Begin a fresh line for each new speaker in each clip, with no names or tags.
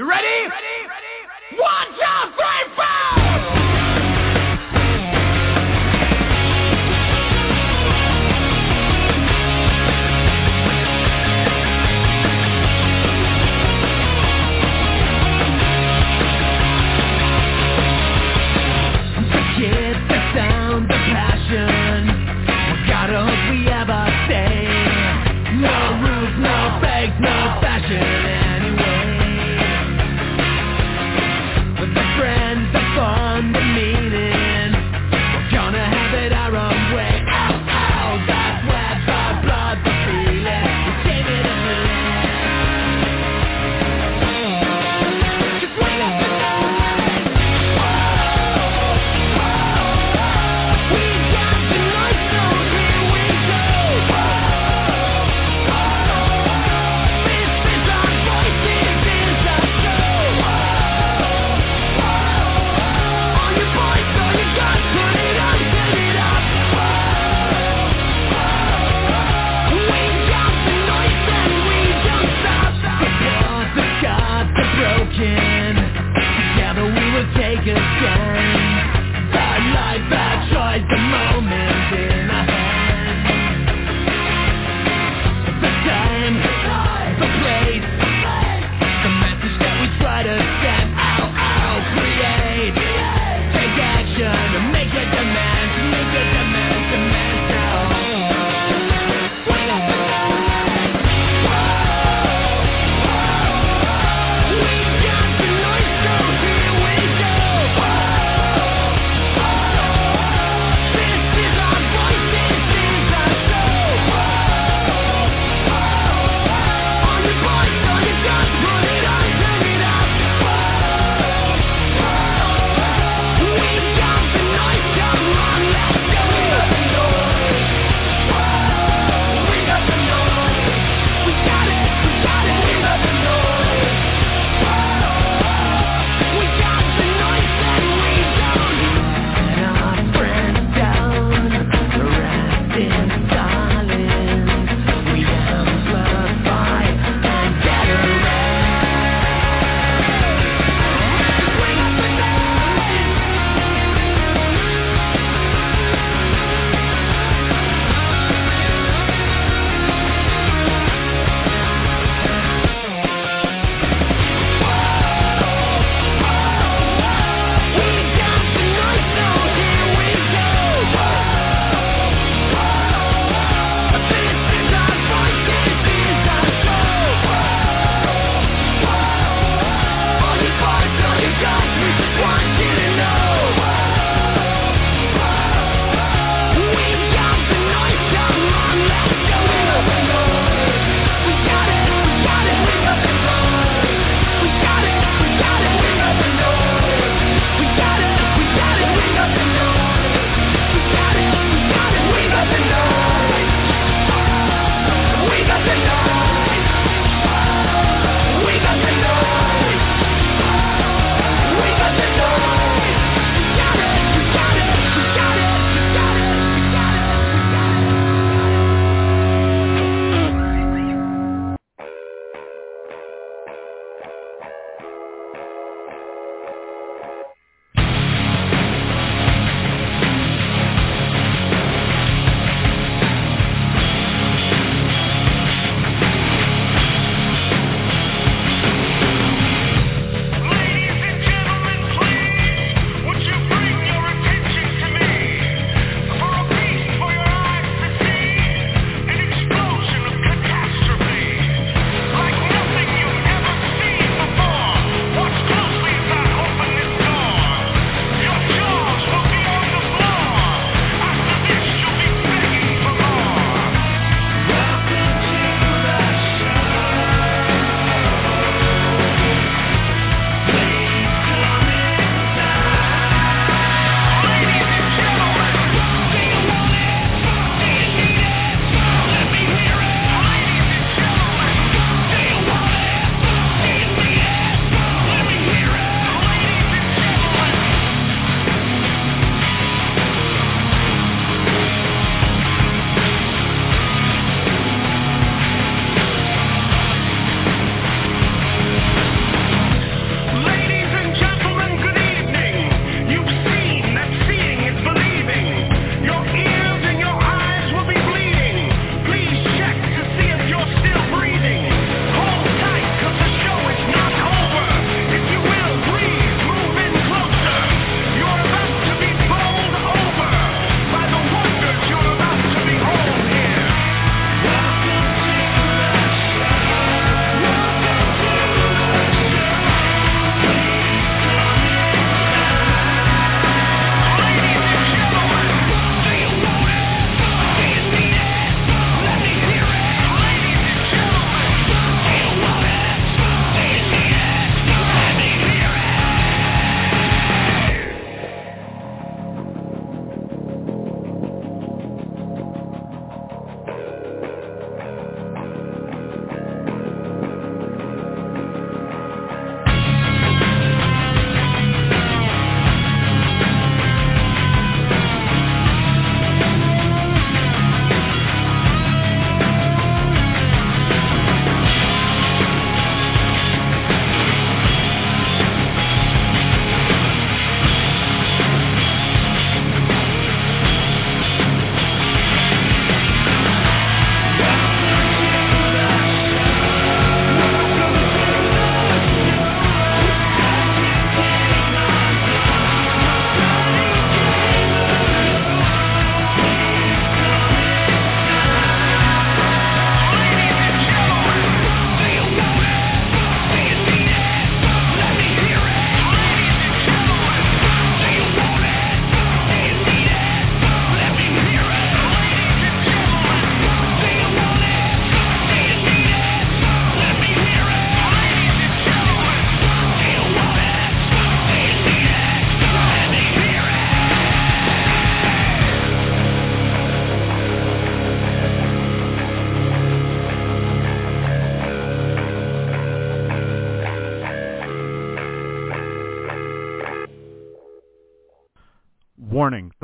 You ready? ready? One, two, three, four!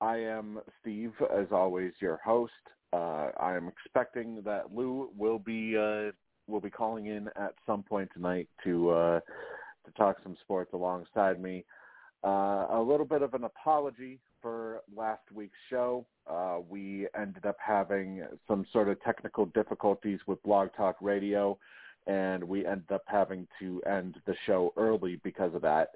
I am Steve, as always, your host. Uh, I am expecting that Lou will be uh, will be calling in at some point tonight to uh, to talk some sports alongside me. Uh, a little bit of an apology for last week's show. Uh, we ended up having some sort of technical difficulties with Blog Talk Radio, and we ended up having to end the show early because of that.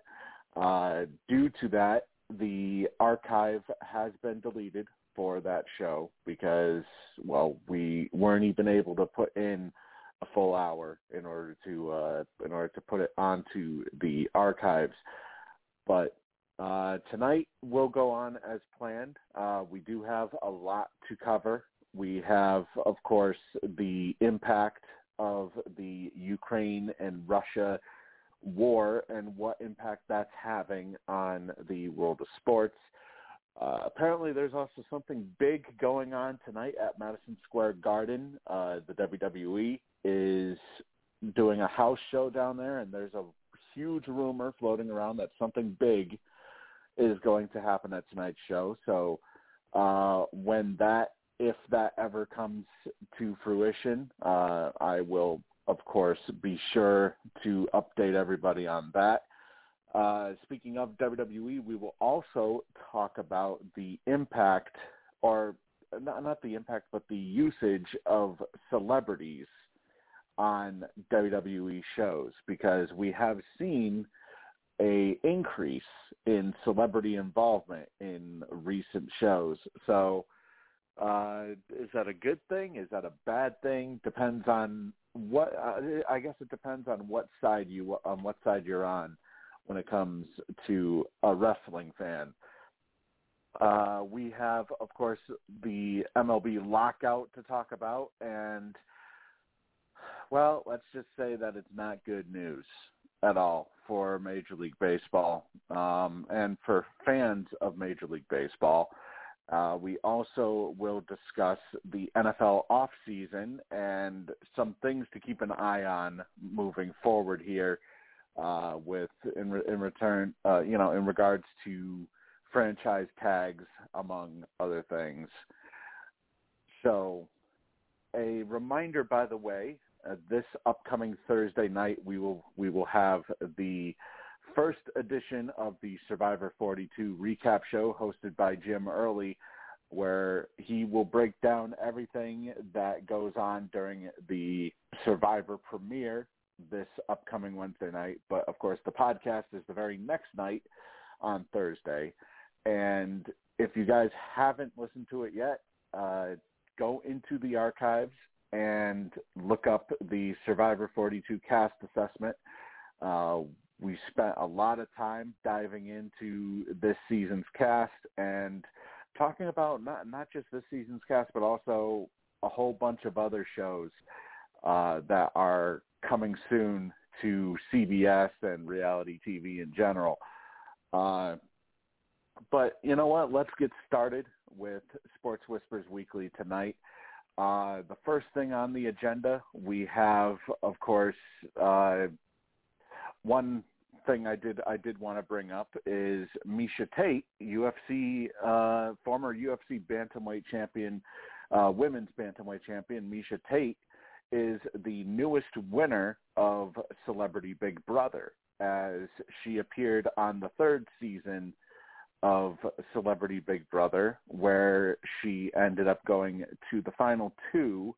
Uh, due to that, the archive has been deleted for that show because, well, we weren't even able to put in a full hour in order to uh, in order to put it onto the archives. But uh, tonight will go on as planned. Uh, we do have a lot to cover. We have, of course, the impact of the Ukraine and Russia war and what impact that's having on the world of sports. Uh, apparently, there's also something big going on tonight at Madison Square Garden. Uh, the WWE is doing a house show down there, and there's a huge rumor floating around that something big – is going to happen at tonight's show. So uh, when that, if that ever comes to fruition, uh, I will, of course, be sure to update everybody on that. Uh, speaking of WWE, we will also talk about the impact, or not, not the impact, but the usage of celebrities on WWE shows because we have seen – a increase in celebrity involvement in recent shows. So uh, is that a good thing? Is that a bad thing? Depends on what. Uh, I guess it depends on what side you on what side you're on when it comes to a wrestling fan. Uh, we have, of course, the MLB lockout to talk about, and well, let's just say that it's not good news at all for Major League Baseball um, and for fans of Major League Baseball. Uh, we also will discuss the NFL offseason and some things to keep an eye on moving forward here uh, with in, re- in return, uh, you know, in regards to franchise tags, among other things. So a reminder, by the way, uh, this upcoming Thursday night, we will we will have the first edition of the Survivor 42 recap show hosted by Jim Early, where he will break down everything that goes on during the Survivor premiere this upcoming Wednesday night. But of course, the podcast is the very next night on Thursday. And if you guys haven't listened to it yet, uh, go into the archives and look up the Survivor 42 cast assessment. Uh, we spent a lot of time diving into this season's cast and talking about not not just this season's cast, but also a whole bunch of other shows uh, that are coming soon to CBS and reality TV in general. Uh, but you know what? Let's get started with Sports Whispers Weekly tonight. Uh, the first thing on the agenda, we have, of course, uh, one thing I did I did want to bring up is Miesha Tate, UFC uh, former UFC bantamweight champion, uh, women's bantamweight champion. Miesha Tate is the newest winner of Celebrity Big Brother, as she appeared on the third season of Celebrity Big Brother, where she ended up going to the final two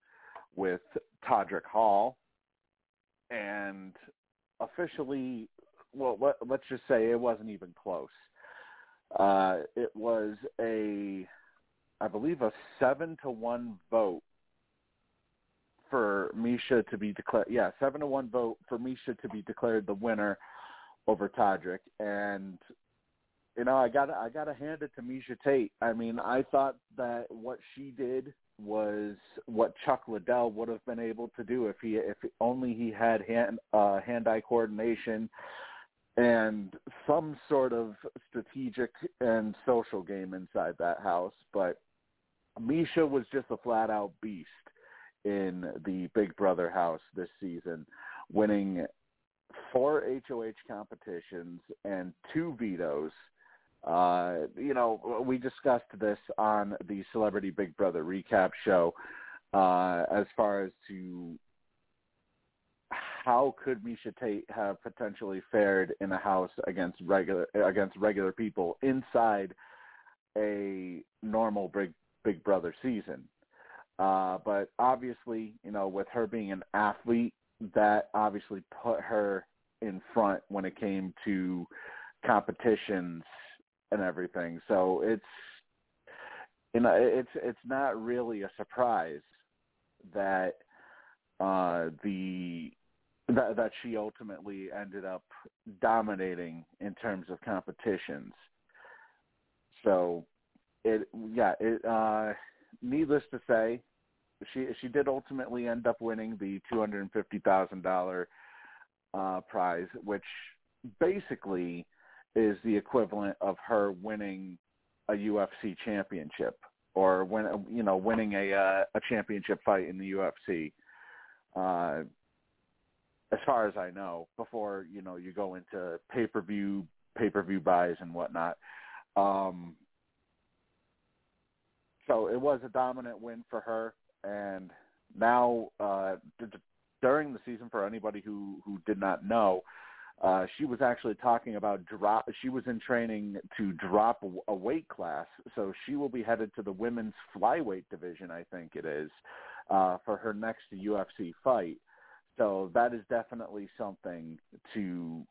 with Todrick Hall, and officially, well, let, us just say it wasn't even close. Uh, it was a, I believe, a seven to one vote for Miesha to be declared. Yeah, seven to one vote for Miesha to be declared the winner over Todrick, and you know, I got I got to hand it to Miesha Tate. I mean, I thought that what she did was what Chuck Liddell would have been able to do if he if only he had hand uh, hand-eye coordination and some sort of strategic and social game inside that house. But Miesha was just a flat-out beast in the Big Brother house this season, winning four HOH competitions and two vetoes. Uh, you know, we discussed this on the Celebrity Big Brother recap show uh, as far as to how could Miesha Tate have potentially fared in a house against regular against regular people inside a normal Big Big Brother season. Uh, but obviously, you know, with her being an athlete, that obviously put her in front when it came to competitions and everything. So it's you know it's it's not really a surprise that uh the that that she ultimately ended up dominating in terms of competitions. So it yeah, it uh needless to say, she she did ultimately end up winning the two hundred and fifty thousand dollar uh prize, which basically is the equivalent of her winning a UFC championship or when you know winning a uh, a championship fight in the UFC. Uh, as far as I know, before you know you go into pay per view pay per view buys and whatnot. Um, so it was a dominant win for her, and now uh, d- during the season, for anybody who who did not know, uh, she was actually talking about drop. She was in training to drop a weight class, so she will be headed to the women's flyweight division, I think it is, uh, for her next UFC fight. So that is definitely something to,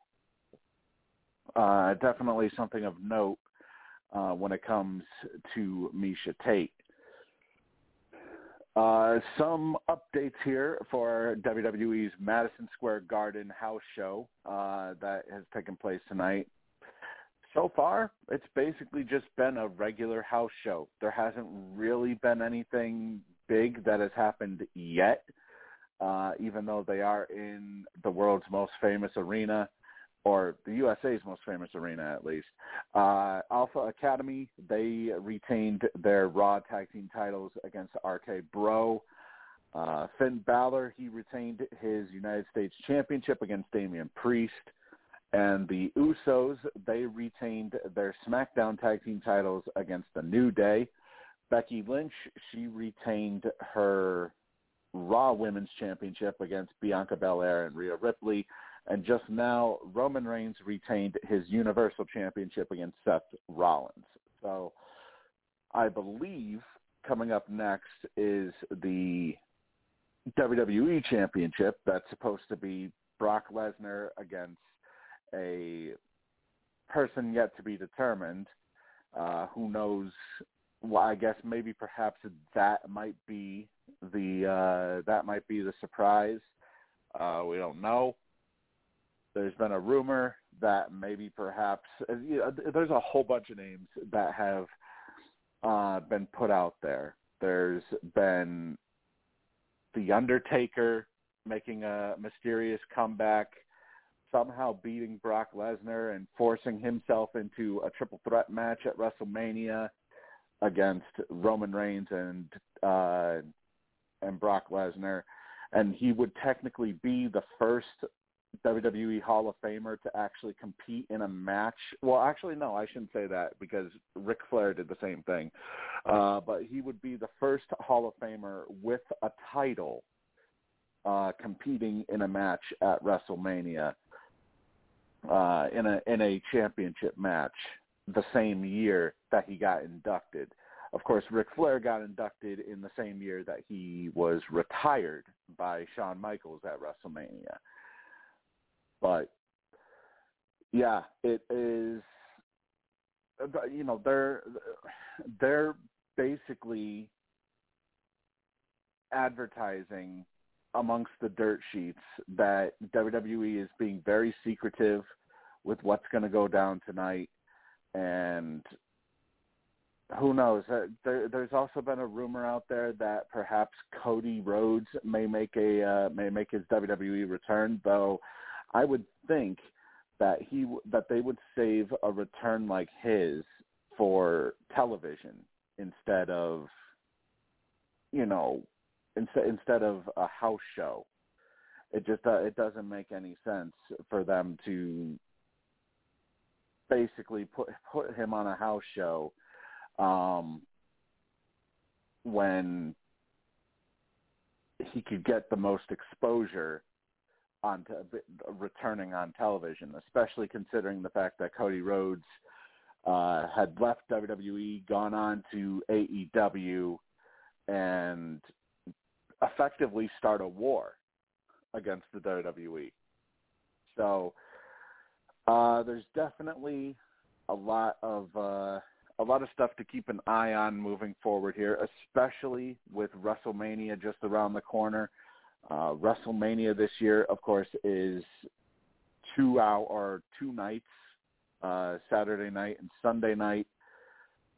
uh, definitely something of note uh, when it comes to Miesha Tate. Uh, some updates here for WWE's Madison Square Garden house show uh, that has taken place tonight. So far, it's basically just been a regular house show. There hasn't really been anything big that has happened yet, uh, even though they are in the world's most famous arena or the USA's most famous arena at least. Uh, Alpha Academy, they retained their Raw Tag Team titles against RK Bro. Uh, Finn Balor, he retained his United States Championship against Damian Priest. And the Usos, they retained their SmackDown Tag Team titles against the New Day. Becky Lynch, she retained her Raw Women's Championship against Bianca Belair and Rhea Ripley. And just now, Roman Reigns retained his Universal Championship against Seth Rollins. So I believe coming up next is the WWE Championship that's supposed to be Brock Lesnar against a person yet to be determined. Uh, who knows? Well, I guess maybe perhaps that might be the uh, that might be the surprise. Uh, we don't know. There's been a rumor that maybe perhaps you know, there's a whole bunch of names that have uh, been put out there. There's been the Undertaker making a mysterious comeback, somehow beating Brock Lesnar and forcing himself into a triple threat match at WrestleMania against Roman Reigns and uh, and Brock Lesnar, and he would technically be the first WWE Hall of Famer to actually compete in a match. Well, actually, no, I shouldn't say that because Ric Flair did the same thing. Uh, but he would be the first Hall of Famer with a title uh, competing in a match at WrestleMania uh, in a in a championship match the same year that he got inducted. Of course, Ric Flair got inducted in the same year that he was retired by Shawn Michaels at WrestleMania. But yeah, it is. You know, they're they're basically advertising amongst the dirt sheets that WWE is being very secretive with what's going to go down tonight, and who knows? Uh, there, there's also been a rumor out there that perhaps Cody Rhodes may make a uh, may make his WWE return, though. I would think that he that they would save a return like his for television instead of you know instead instead of a house show. It just uh, it doesn't make any sense for them to basically put put him on a house show um, when he could get the most exposure on returning on television, especially considering the fact that Cody Rhodes uh, had left WWE, gone on to AEW, and effectively start a war against the WWE. So uh, there's definitely a lot of uh, a lot of stuff to keep an eye on moving forward here, especially with WrestleMania just around the corner. Uh, WrestleMania this year, of course, is two hour or two nights, uh, Saturday night and Sunday night,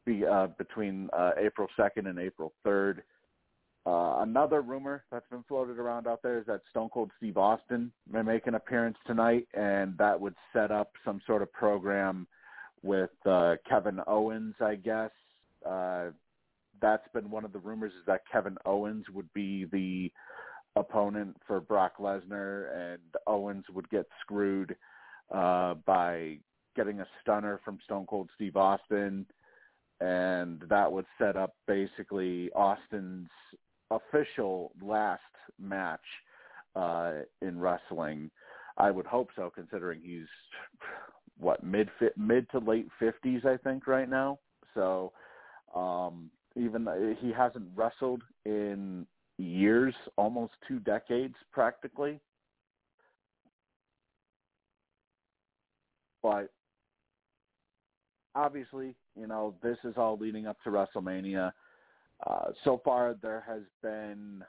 be, uh, between uh, April 2nd and April 3rd. Uh, another rumor that's been floated around out there is that Stone Cold Steve Austin may make an appearance tonight, and that would set up some sort of program with uh, Kevin Owens, I guess. Uh, that's been one of the rumors is that Kevin Owens would be the opponent for Brock Lesnar, and Owens would get screwed uh, by getting a stunner from Stone Cold Steve Austin, and that would set up basically Austin's official last match uh, in wrestling. I would hope so, considering he's what mid mid to late fifties, I think, right now. So um, even he hasn't wrestled in years, almost two decades, practically. But obviously, you know, this is all leading up to WrestleMania. Uh, so far, there has been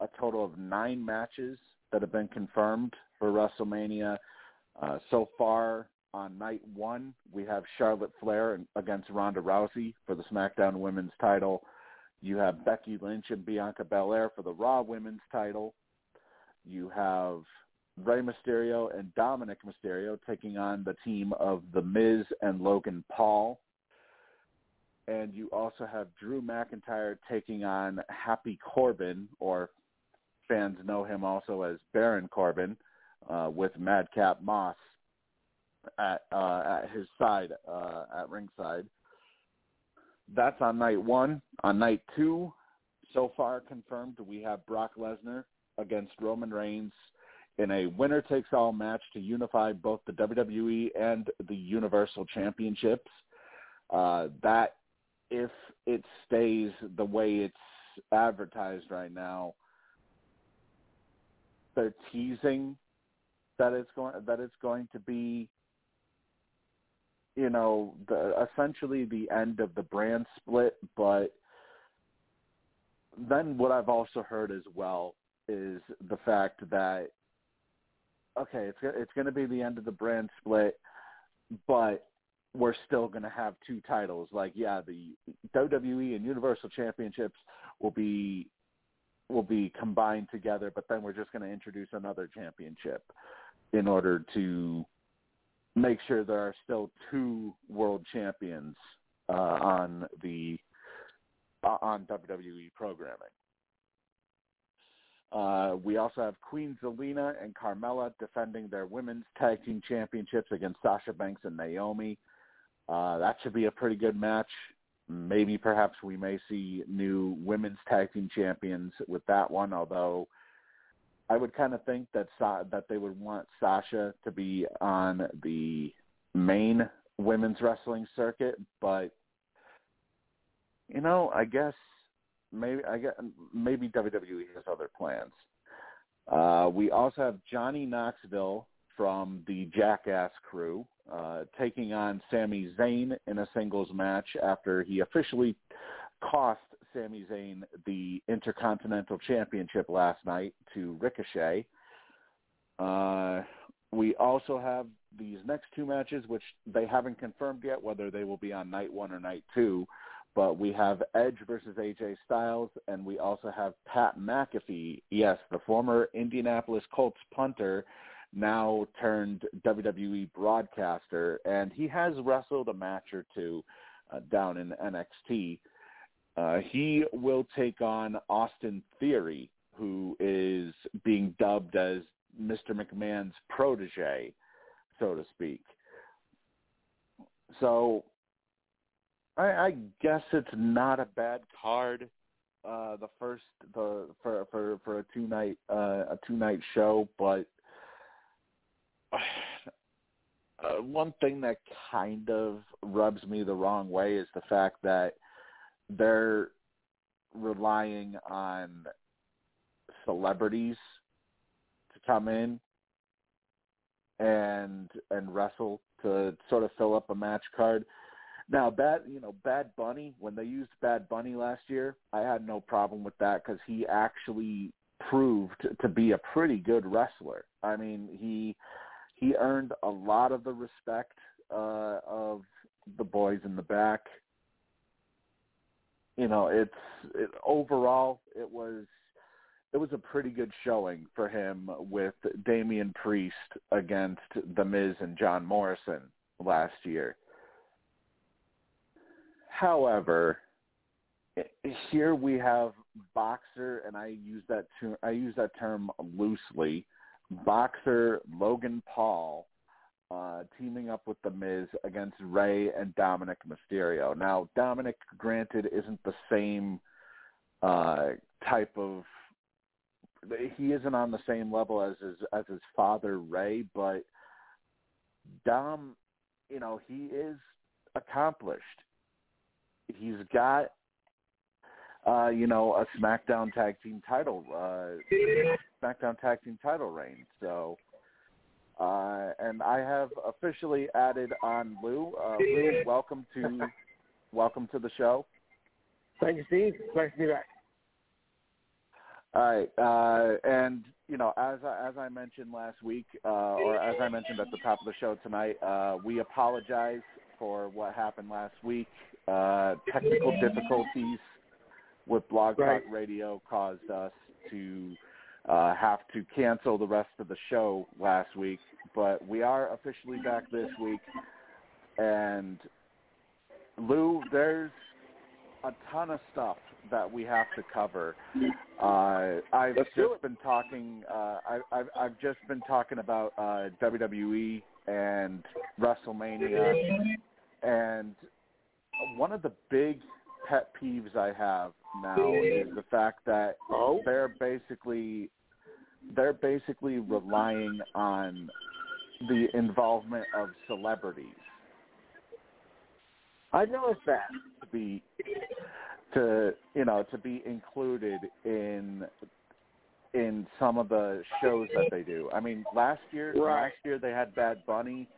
a total of nine matches that have been confirmed for WrestleMania. Uh, so far, on night one, we have Charlotte Flair against Ronda Rousey for the SmackDown Women's title. You have Becky Lynch and Bianca Belair for the Raw Women's title. You have Rey Mysterio and Dominic Mysterio taking on the team of The Miz and Logan Paul. And you also have Drew McIntyre taking on Happy Corbin, or fans know him also as Baron Corbin, uh, with Madcap Moss at uh, at his side uh, at ringside. That's on night one. On night two, so far confirmed, we have Brock Lesnar against Roman Reigns in a winner takes all match to unify both the WWE and the Universal Championships. Uh, that, if it stays the way it's advertised right now, they're teasing that it's going that it's going to be you know, the essentially the end of the brand split, but then what I've also heard as well is the fact that okay, it's it's going to be the end of the brand split, but we're still going to have two titles. Like, yeah, the WWE and Universal Championships will be will be combined together, but then we're just going to introduce another championship in order to make sure there are still two world champions uh, on the uh, on WWE programming. Uh, we also have Queen Zelina and Carmella defending their women's tag team championships against Sasha Banks and Naomi. Uh, that should be a pretty good match. Maybe perhaps we may see new women's tag team champions with that one, although I would kind of think that Sa- that they would want Sasha to be on the main women's wrestling circuit, but you know, I guess maybe I guess maybe WWE has other plans. Uh, we also have Johnny Knoxville from the Jackass crew uh, taking on Sami Zayn in a singles match after he officially cost Sami Zayn the Intercontinental Championship last night to Ricochet. Uh, we also have these next two matches, which they haven't confirmed yet whether they will be on night one or night two. But we have Edge versus AJ Styles, and we also have Pat McAfee, yes, the former Indianapolis Colts punter, now turned WWE broadcaster, and he has wrestled a match or two uh, down in NXT. Uh, he will take on Austin Theory, who is being dubbed as Mr. McMahon's protege, so to speak. So I, I guess it's not a bad card. Uh, the first the for for for a two night uh, a two night show, but uh, one thing that kind of rubs me the wrong way is the fact that they're relying on celebrities to come in and and wrestle to sort of fill up a match card. Now, bad you know Bad Bunny when they used Bad Bunny last year, I had no problem with that because he actually proved to be a pretty good wrestler. I mean, he he earned a lot of the respect uh, of the boys in the back. You know, it's it, overall it was it was a pretty good showing for him with Damian Priest against The Miz and John Morrison last year. However, here we have boxer, and I use that term, I use that term loosely. Boxer Logan Paul uh, teaming up with The Miz against Rey and Dominic Mysterio. Now, Dominic, granted, isn't the same uh, type of. He isn't on the same level as his as his father Rey, but Dom, you know, he is accomplished. He's got uh, you know, a SmackDown Tag Team title, uh, SmackDown Tag Team title reign. So, uh, and I have officially added on Lou. Uh, Lou, welcome to welcome to the show.
Thank you, Steve. Nice to be back.
All right, uh, and you know, as I, as I mentioned last week, uh, or as I mentioned at the top of the show tonight, uh, we apologize for what happened last week. Uh, technical difficulties with Blog
Right.
Talk Radio caused us to uh, have to cancel the rest of the show last week, but we are officially back this week. And Lou, there's a ton of stuff that we have to cover. Uh, I've
Let's
just been talking. Uh, I, I've I've just been talking about uh, WWE and WrestleMania, and one of the big pet peeves I have now is the fact that
Oh,
they're basically they're basically relying on the involvement of celebrities
I noticed that.
to be to you know to be included in in some of the shows that they do. I mean, last year
Right.
last year they had Bad Bunny.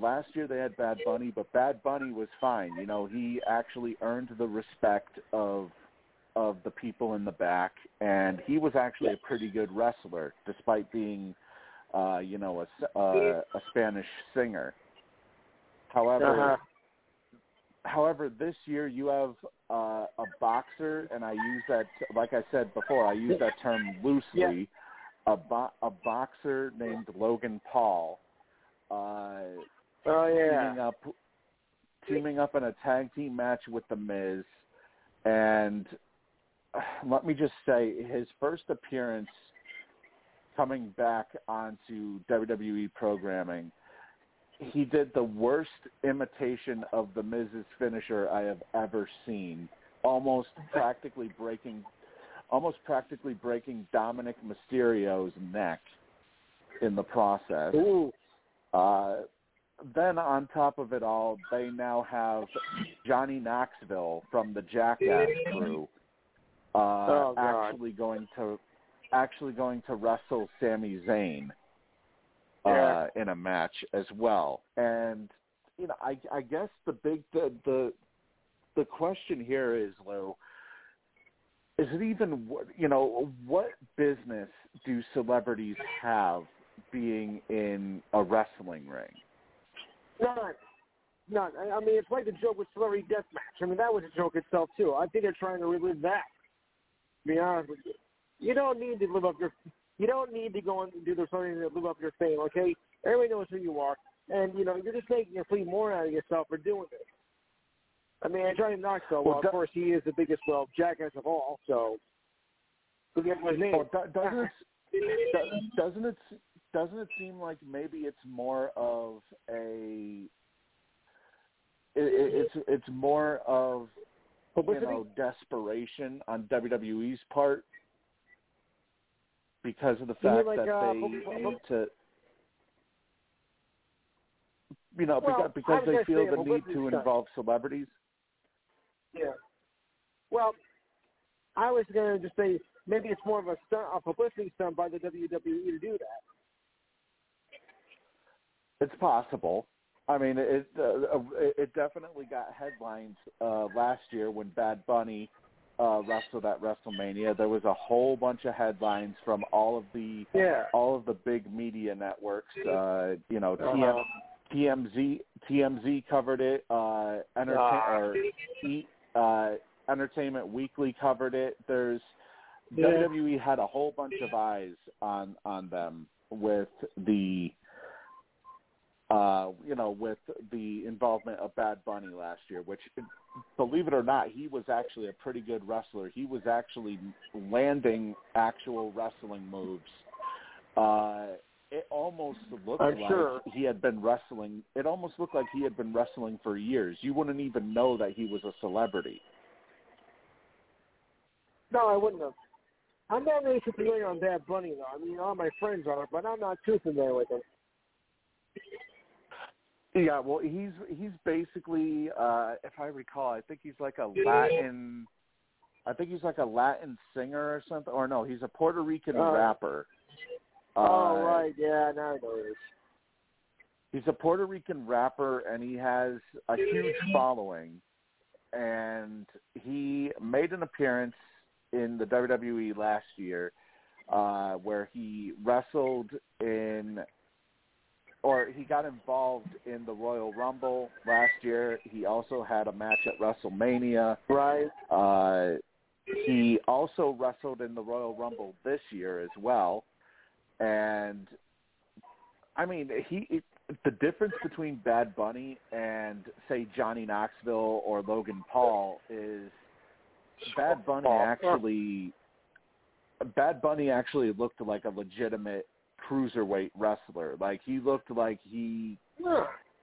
Last year they had Bad Bunny, but Bad Bunny was fine. You know, he actually earned the respect of of the people in the back, and he was actually a pretty good wrestler, despite being, uh, you know, a uh, a Spanish singer. However,
Uh-huh.
however, this year you have uh, a boxer, and I use that, like I said before, I use that term loosely. A, bo- a boxer named Logan Paul, uh,
Oh
teaming
yeah.
up, teaming up in a tag team match with the Miz, and let me just say, his first appearance coming back onto WWE programming he did the worst imitation of the Miz's finisher I have ever seen. Almost practically breaking, almost practically breaking Dominic Mysterio's neck in the process.
Ooh.
Uh, then on top of it all, they now have Johnny Knoxville from the Jackass crew uh,
Oh,
actually going to actually going to wrestle Sami Zayn uh,
Yeah.
in a match as well. And you know, I, I guess the big the, the the question here is, Lou, is it even you know what business do celebrities have being in a wrestling ring.
None. None. I, I mean, it's like the joke with Celebrity Deathmatch. I mean, that was a joke itself, too. I think they're trying to relive that. To be honest with you. You don't need to live up your you don't need to go and do the something to live up your fame, okay? Everybody knows who you are. And, you know, you're just making a flea more out of yourself for doing this. I mean, Johnny Knoxville, well,
Well,
of course, he is the biggest, well, jackass of all, so forget his name.
Do- doesn't it do- doesn't it doesn't it seem like maybe it's more of a it, it, it's it's more of you know desperation on WWE's part because of the fact
like,
that
uh,
they need to you know
Well,
because because they feel the need to
stunt.
involve celebrities.
Yeah. Well, I was going to just say maybe it's more of a stunt, a publicity stunt by the WWE to do that.
It's possible. I mean, it uh, it it definitely got headlines uh, last year when Bad Bunny uh, wrestled at WrestleMania. There was a whole bunch of headlines from all of the
Yeah.
all of the big media networks. Uh, you know, TM,
Uh-huh.
TMZ TMZ covered it. Uh, entertain or E- uh, Entertainment Weekly covered it. There's
Yeah.
WWE had a whole bunch of eyes on on them with the uh you know with the involvement of Bad Bunny last year which believe it or not he was actually a pretty good wrestler he was actually landing actual wrestling moves uh it almost looked
I'm
like
sure.
he had been wrestling it almost looked like he had been wrestling for years you wouldn't even know that he was a celebrity
No, I wouldn't have. I'm not really too familiar on Bad Bunny, though. I mean, all my friends are, but I'm not too familiar with him.
Yeah, well, he's he's basically, uh, if I recall, I think he's like a Latin. I think he's like a Latin singer or something. Or no, he's a Puerto Rican
Oh.
rapper.
oh,
Uh,
right. Yeah, now I know it is.
He's a Puerto Rican rapper, and he has a huge following. And he made an appearance in the WWE last year, uh, where he wrestled in or he got involved in the Royal Rumble last year. He also had a match at WrestleMania.
Right.
Uh, he also wrestled in the Royal Rumble this year as well. And I mean, he it, the difference between Bad Bunny and say Johnny Knoxville or Logan Paul is Bad Bunny actually Bad Bunny actually looked like a legitimate cruiserweight wrestler. Like he looked like he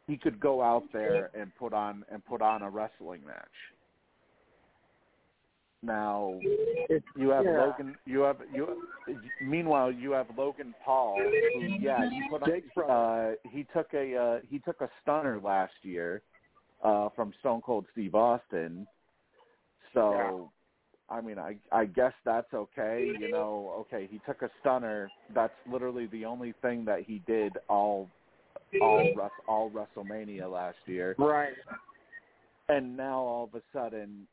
he could go out there and put on and put on a wrestling match. Now you have
yeah.
Logan. You have you. Meanwhile, you have Logan Paul, who yeah he put on, uh, he took a uh, he took a stunner last year uh, from Stone Cold Steve Austin. So, I mean, I I guess that's okay. You know, okay, he took a stunner. That's literally the only thing that he did all all all WrestleMania last year.
Right.
And now all of a sudden,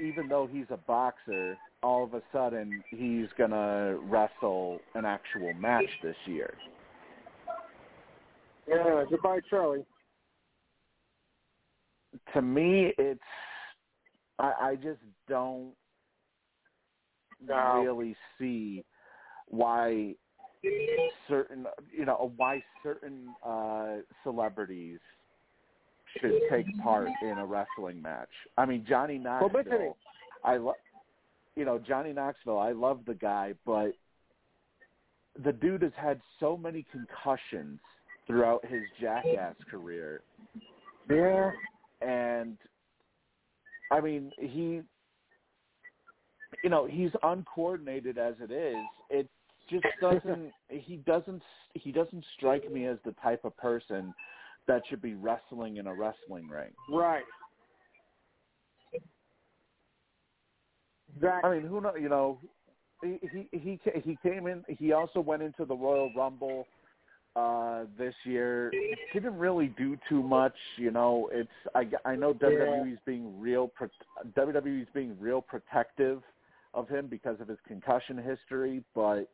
even though he's a boxer, all of a sudden he's gonna wrestle an actual match this year.
Yeah. Goodbye, Charlie.
To me, it's I, I just don't
No.
really see why certain you know why certain uh celebrities should take part in a wrestling match. I mean Johnny
Publicity.
Knoxville I love you know Johnny Knoxville I love the guy but the dude has had so many concussions throughout his jackass career
Yeah.
and I mean he you know he's uncoordinated as it is. It just doesn't he doesn't he doesn't strike me as the type of person that should be wrestling in a wrestling ring.
Right. Exactly.
I mean who know you know he he he came in he also went into the Royal Rumble uh this year. Didn't really do too much you know. It's i i know wwe's being real wwe's being real protective of him because of his concussion history but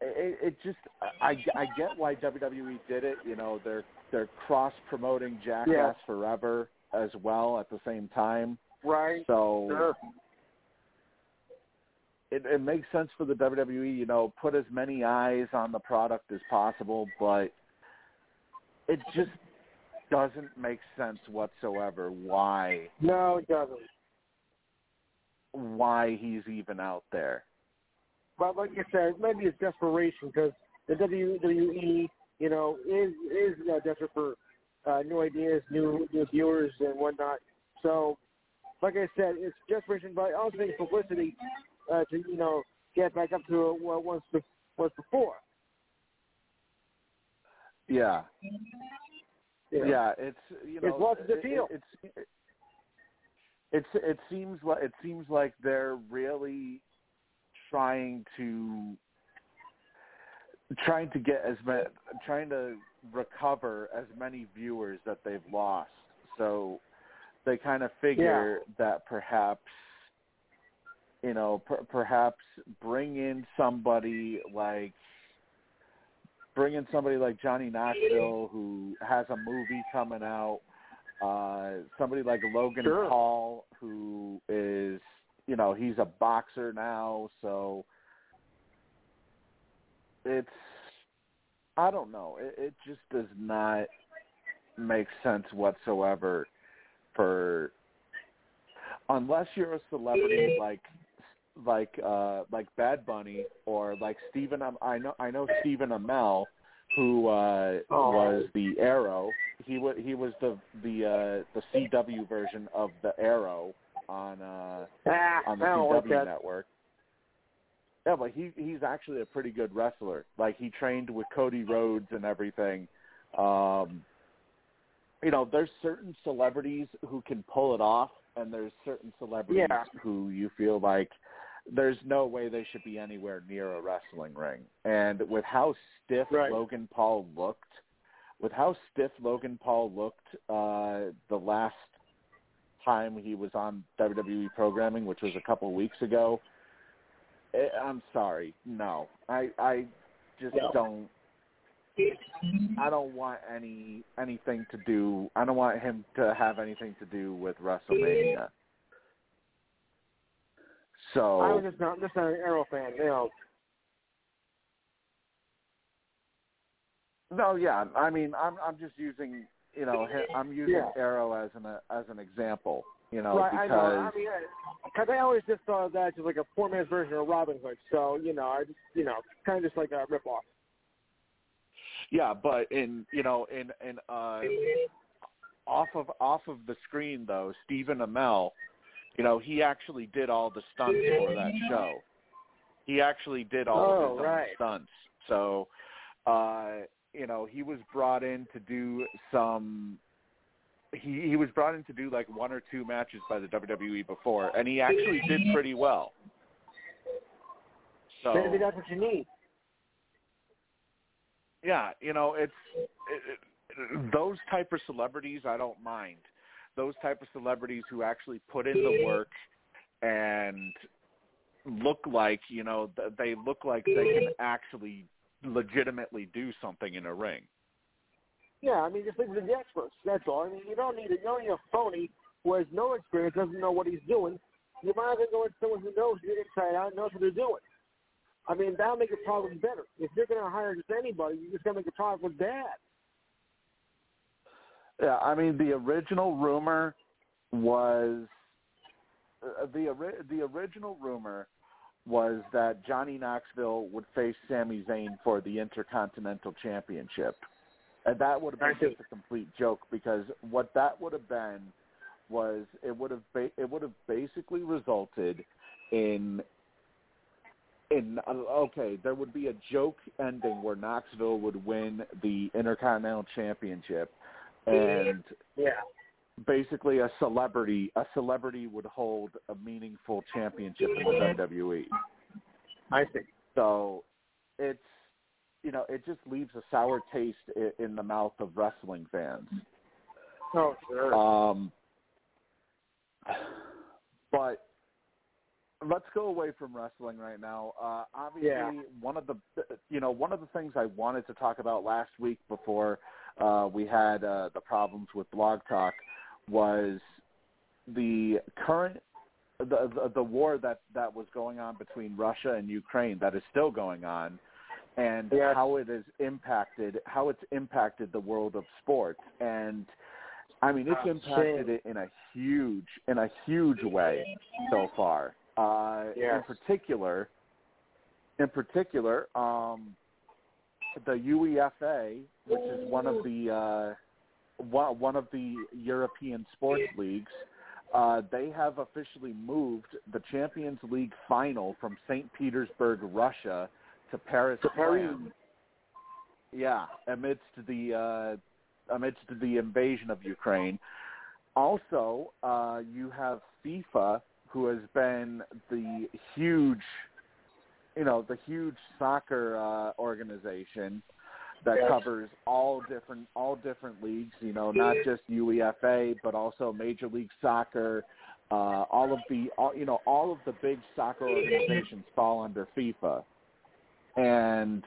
it, it just I I get why WWE did it. You know, they're they're cross promoting Jackass
Yeah.
Forever as well at the same time.
Right.
So
Sure.
it, it makes sense for the WWE, you know, put as many eyes on the product as possible, but it just doesn't make sense whatsoever why
No, it doesn't.
Why he's even out there.
But like you said, maybe it's desperation because the WWE, you know, is is uh, desperate for uh, new ideas, new new viewers and whatnot. So, like I said, it's desperation, but I also think publicity uh, to you know get back up to what was was before.
Yeah.
Know?
Yeah, it's you know
It's its
it-
appeal.
It, it's it's it seems like it seems like they're really trying to trying to get as many trying to recover as many viewers that they've lost. So they kind of figure that perhaps you know per, perhaps bring in somebody like bring in somebody like Johnny Knoxville who has a movie coming out. Uh, somebody like Logan
Sure.
Paul who is, you know, he's a boxer now, so it's, I don't know, it, it just does not make sense whatsoever for, unless you're a celebrity like like uh like Bad Bunny or like Stephen I know I know Stephen Amell who uh
Oh.
was the Arrow. He was he was the the uh the CW version of the Arrow on uh
Ah,
on the
don't like
CW network. Yeah, but he he's actually a pretty good wrestler. Like he trained with Cody Rhodes and everything. Um you know, there's certain celebrities who can pull it off and there's certain celebrities
Yeah.
who you feel like there's no way they should be anywhere near a wrestling ring. And with how stiff
Right.
Logan Paul looked, with how stiff Logan Paul looked uh the last time he was on WWE programming, which was a couple weeks ago, eh, I'm sorry, no, I I just
No.
don't. I don't want any anything to do. I don't want him to have anything to do with WrestleMania. So
I was just not just not an Arrow fan. You know,
no, yeah. I mean, I'm I'm just using you know I'm using
Yeah.
Arrow as an as an example. You know
right? I
because
know. I mean, because I always just thought of that as like a poor man's version of Robin Hood. So you know, I just you know, kind of just like a rip off.
Yeah, but in you know in in uh off of off of the screen though, Stephen Amell, you know, he actually did all the stunts for that show. He actually did all
Oh,
of his
right.
own stunts. So uh you know, he was brought in to do some he he was brought in to do like one or two matches by the WWE before and he actually did pretty well. So
Maybe that's what you need.
yeah, you know, it's it, it, those type of celebrities I don't mind. Those type of celebrities who actually put in the work and look like, you know, they look like they can actually legitimately do something in a ring.
Yeah, I mean, just leave it to the experts. That's all. I mean, you don't need a, you don't need a phony who has no experience, doesn't know what he's doing. You might as well go with someone who knows the inside out, knows what they're doing. I mean, that'll make your product better. If you're going to hire just anybody, you're just going to make the product look bad.
Yeah, I mean the original rumor was uh, the ori- the original rumor was that Johnny Knoxville would face Sami Zayn for the Intercontinental Championship, and that would have been just a complete joke because what that would have been was it would have ba- it would have basically resulted in in uh, okay there would be a joke ending where Knoxville would win the Intercontinental Championship. And
Yeah.
Basically a celebrity a celebrity would hold a meaningful championship in the WWE.
I see.
So it's you know it just leaves a sour taste in, the mouth of wrestling fans.
Oh, sure.
Um, but let's go away from wrestling right now. Uh, obviously,
Yeah.
one of the you know one of the things I wanted to talk about last week before uh, we had uh, the problems with Blog Talk was the current the, the the war that that was going on between Russia and Ukraine that is still going on, and
Yes.
how it has impacted how it's impacted the world of sports and. I mean, it's
Oh,
impacted it in a huge, in a huge way so far. Uh, In particular, in particular, um, the UEFA, which is one of the uh, one of the European sports leagues, uh, they have officially moved the Champions League final from St. Petersburg, Russia, to Paris,
To
France. Yeah, amidst the uh, amidst the invasion of Ukraine. Also, uh, you have FIFA, who has been the huge, you know, the huge soccer uh, organization that
Yes.
covers all different all different leagues. You know, not just UEFA, but also Major League Soccer. Uh, all of the, all, you know, all of the big soccer organizations fall under FIFA, and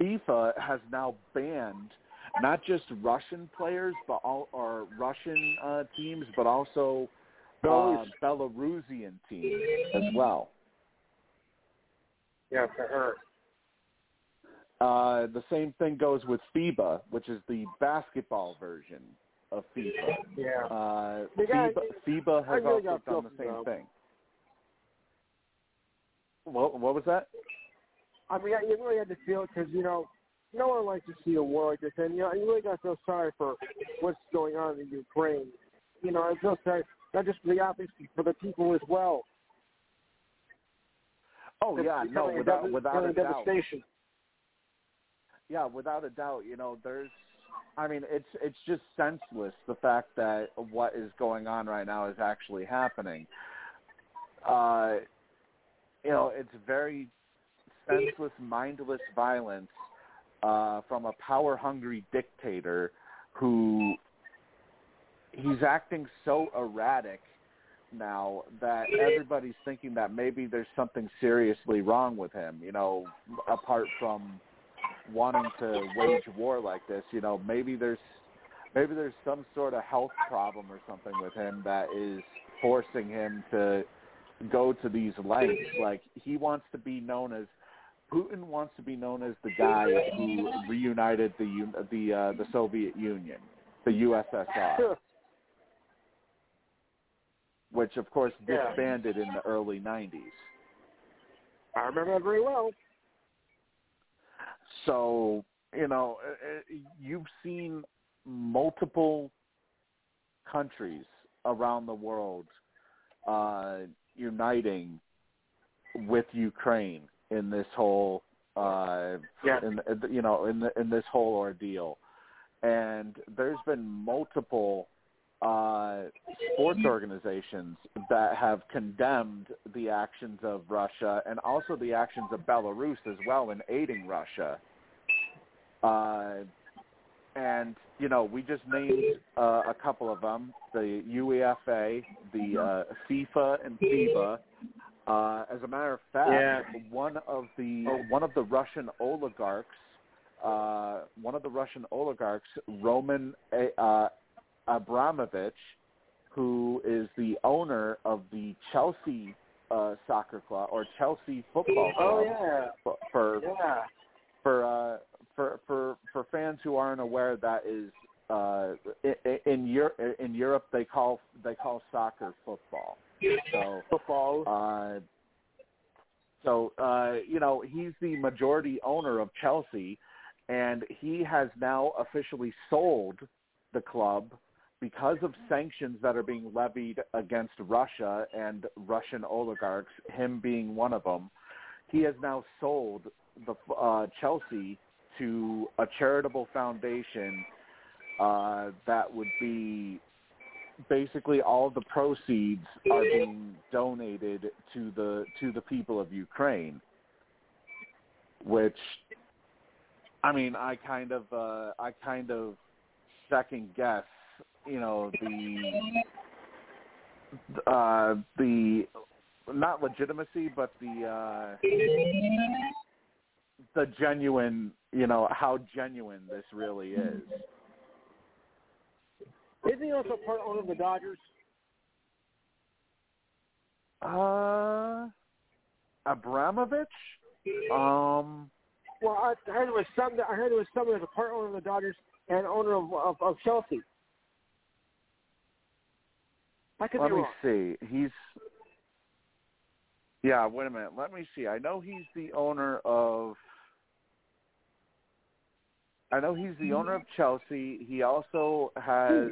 FIFA has now banned not just Russian players, but all or Russian uh, teams, but also uh, Belarusian teams as well.
Yeah, for her.
Uh, the same thing goes with FIBA, which is the basketball version of FIFA.
Yeah.
Uh, FIBA, FIBA has
really
also done the same
though.
thing. What, what was that?
I mean, you really had to feel it because you know no one likes to see a war like this, and you know you really got to feel sorry for what's going on in Ukraine. You know, I feel sorry not just for the but for the people as well.
Oh
It's
yeah, no,
becoming a
without without a doubt.
devastation.
Yeah, without a doubt, you know, there's I mean, it's it's just senseless the fact that what is going on right now is actually happening. Uh you know, it's very senseless, mindless violence uh from a power hungry dictator who he's acting so erratic now that everybody's thinking that maybe there's something seriously wrong with him, you know, apart from wanting to wage war like this, you know, maybe there's maybe there's some sort of health problem or something with him that is forcing him to go to these lengths. Like he wants to be known as Putin wants to be known as the guy who reunited the the uh, the Soviet Union, the USSR, which of course disbanded in the early 90s.
I remember that very well.
So, you know, uh, uh, you've seen multiple countries around the world uh, uniting with Ukraine in this whole, uh,
Yeah.
in you know, in the, in this whole ordeal, and there's been multiple uh, sports organizations that have condemned the actions of Russia and also the actions of Belarus as well in aiding Russia. Uh, and you know, we just named uh, a couple of them: the UEFA, the uh, FIFA, and FIBA. Uh, as a matter of fact,
Yeah.
one of the
Oh.
one of the Russian oligarchs, uh, one of the Russian oligarchs, Roman uh, Abramovich, who is the owner of the Chelsea uh, soccer club or Chelsea football club.
Oh yeah.
for- for
Yeah.
for uh for for for fans who aren't aware that is uh in in, Europe, in Europe they call they call soccer football so
Football.
uh so uh you know he's the majority owner of Chelsea and he has now officially sold the club because of sanctions that are being levied against Russia and Russian oligarchs him being one of them he has now sold the uh, Chelsea to a charitable foundation uh, that would be basically all the proceeds are being donated to the to the people of Ukraine, which I mean I kind of uh, I kind of second guess you know the uh, the not legitimacy, but the uh, the genuine, you know, how genuine this really is.
Isn't he also part owner of the Dodgers?
Uh, Abramovich. Um,
Well, I heard it was some. I heard it was someone as a part owner of the Dodgers and owner of of, of Chelsea. I could
let me
wrong.
see. He's yeah. Wait a minute. Let me see. I know he's the owner of. I know he's the owner of Chelsea. He also has.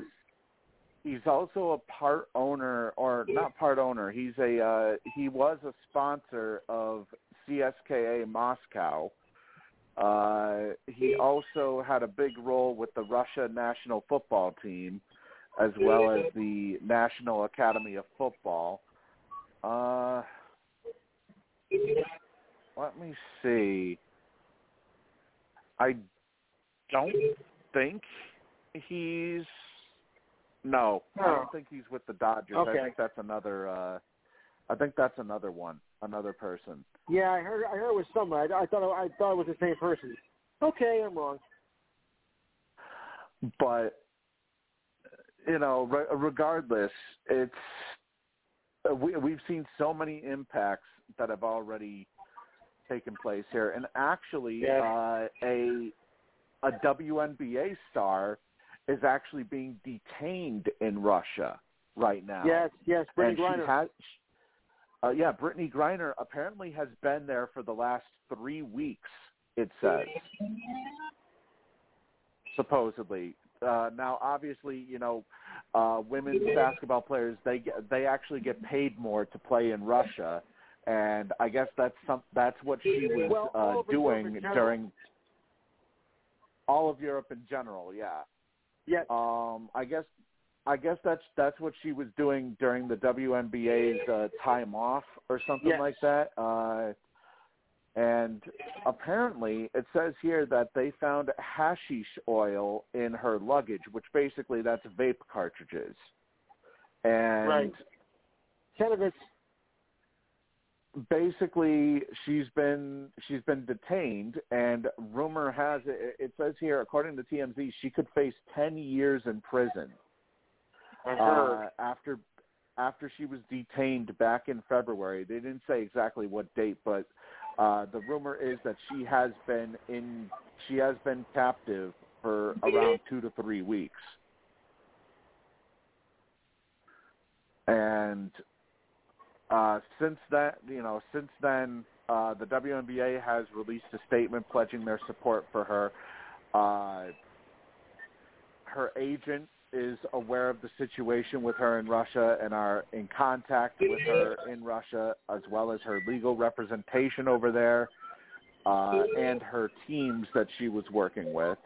He's also a part owner, or not part owner. He's a. Uh, he was a sponsor of CSKA Moscow. Uh, he also had a big role with the Russia national football team, as well as the National Academy of Football. Uh, let me see. I don't think he's. No, I
Oh.
don't think he's with the Dodgers.
Okay.
I think that's another. uh I think that's another one, another person.
Yeah, I heard. I heard it was someone. I, I thought. It, I thought it was the same person. Okay, I'm wrong.
but you know, re- regardless, it's we we've seen so many impacts that have already taken place here, and actually,
Yes.
uh, a a WNBA star is actually being detained in Russia right now.
Yes, yes, Brittney
and
Griner.
has. Uh, yeah, Brittney Griner apparently has been there for the last three weeks. It says supposedly. Uh, now, obviously, you know, uh, women's basketball players they get, they actually get paid more to play in Russia, and I guess that's some that's what she was
Well,
uh, doing during all of Europe in general. Yeah.
Yeah.
Um, I guess I guess that's that's what she was doing during the WNBA's uh, time off or something
Yes.
like that. Uh, and apparently, it says here that they found hashish oil in her luggage, which basically that's vape cartridges. And
Right. Cannabis.
Basically she's been she's been detained and rumor has it it says here according to TMZ she could face 10 years in prison uh, after after she was detained back in February. They didn't say exactly what date, but uh, the rumor is that she has been in she has been captive for around two to three weeks. And uh, since that, you know, since then, uh, the WNBA has released a statement pledging their support for her. Uh, her agent is aware of the situation with her in Russia and are in contact with her in Russia, as well as her legal representation over there uh, and her teams that she was working with.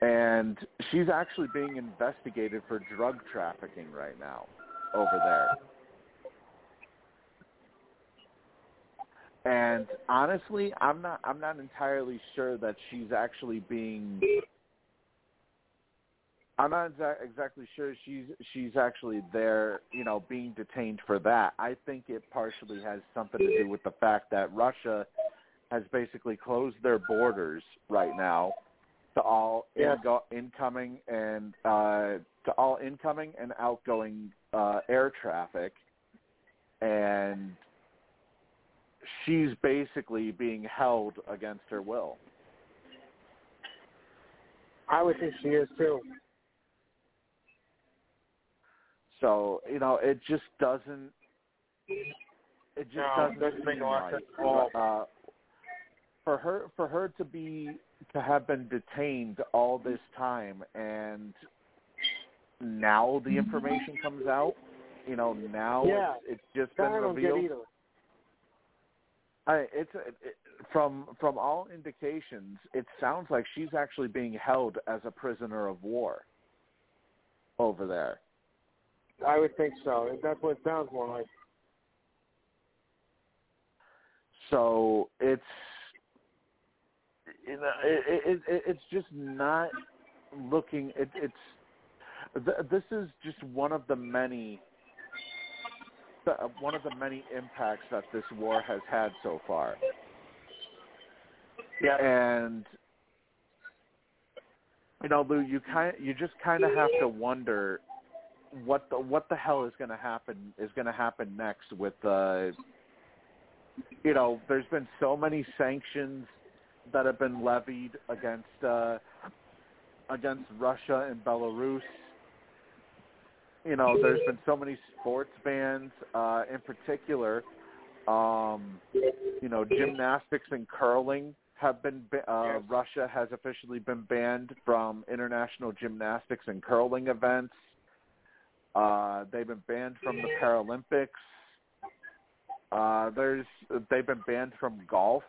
And she's actually being investigated for drug trafficking right now over there. And honestly, I'm not I'm not entirely sure that she's actually being I'm not exa- exactly sure she's she's actually there, you know, being detained for that. I think it partially has something to do with the fact that Russia has basically closed their borders right now to all ingo- incoming and uh, to all incoming and outgoing uh, air traffic, and she's basically being held against her will.
I would think she is too.
So you know, it just doesn't. It just
No,
doesn't,
doesn't make a lot
right.
sense at all.
Uh, for her, for her to be to have been detained all this time, and now the information comes out. You know, now
Yeah.
it's, it's just been
I don't get
revealed. I, it's it, it, from from all indications, it sounds like she's actually being held as a prisoner of war over there.
I would think so. That's what it sounds more like.
So it's you know it, it, it it's just not looking. It, it's th- this is just one of the many the, one of the many impacts that this war has had so far.
Yeah.
And you know, Lou, you kind you just kind of have to wonder what the what the hell is going to happen is going to happen next with uh you know, there's been so many sanctions that have been levied against uh against Russia and Belarus. You know, there's been so many sports bans uh in particular um you know, gymnastics and curling have been uh, Russia has officially been banned from international gymnastics and curling events. Uh, they've been banned from the Paralympics. Uh, there's they've been banned from golf.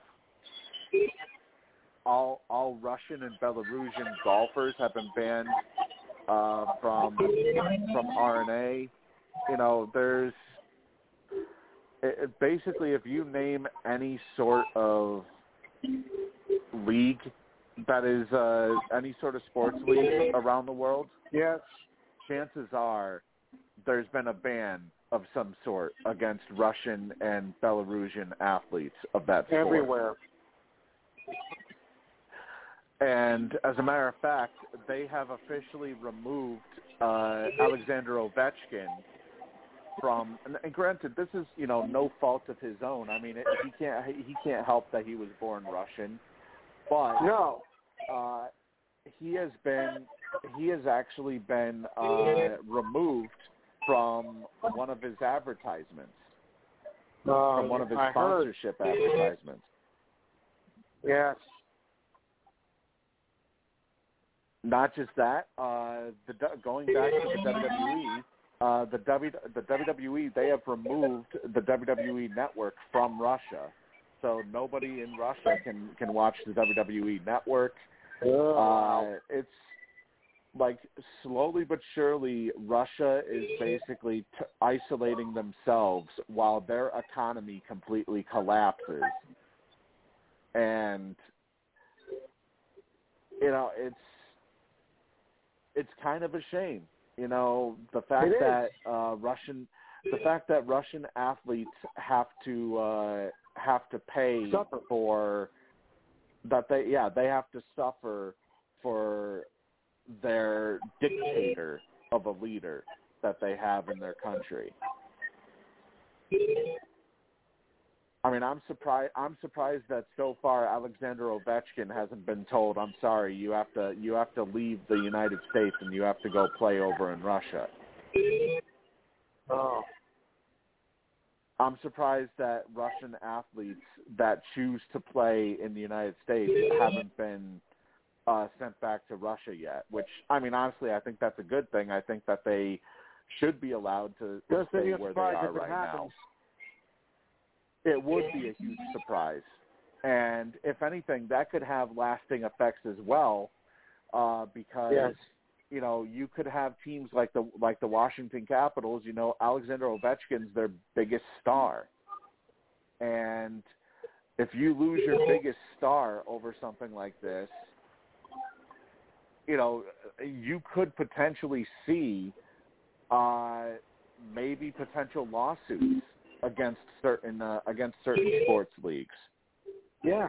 All all Russian and Belarusian golfers have been banned uh, from from R&A. You know, there's it, basically if you name any sort of league that is uh, any sort of sports league around the world,
Yes.
chances are there's been a ban of some sort against Russian and Belarusian athletes of that sport.
Everywhere.
And as a matter of fact, they have officially removed uh, Alexander Ovechkin from. And, granted, this is you know no fault of his own. I mean, it, he can't he can't help that he was born Russian, but
No.
uh, he has been he has actually been uh, removed from one of his advertisements,
Uh,
from one of his
I heard.
sponsorship advertisements.
Yes.
Not just that, uh, the going back to the WWE, uh, the w, the WWE they have removed the WWE network from Russia, so nobody in Russia can can watch the WWE network. Uh, it's like slowly but surely Russia is basically t- isolating themselves while their economy completely collapses. And you know, it's it's kind of a shame. You know, the fact
It is.
that uh Russian the fact that Russian athletes have to uh have to pay
Suffer.
for that they yeah, they have to suffer for their dictator of a leader that they have in their country. I mean, I'm surprised. I'm surprised that so far Alexander Ovechkin hasn't been told, "I'm sorry, you have to you have to leave the United States and you have to go play over in Russia."
Oh.
I'm surprised that Russian athletes that choose to play in the United States haven't been uh, sent back to Russia yet. Which, I mean, honestly, I think that's a good thing. I think that they should be allowed to stay where they are right now. It would be a huge surprise, and if anything, that could have lasting effects as well, uh, because
Yes.
you know you could have teams like the like the Washington Capitals. You know, Alexander Ovechkin's their biggest star, and if you lose your biggest star over something like this, you know, you could potentially see uh, maybe potential lawsuits against certain uh, against certain sports leagues.
Yeah.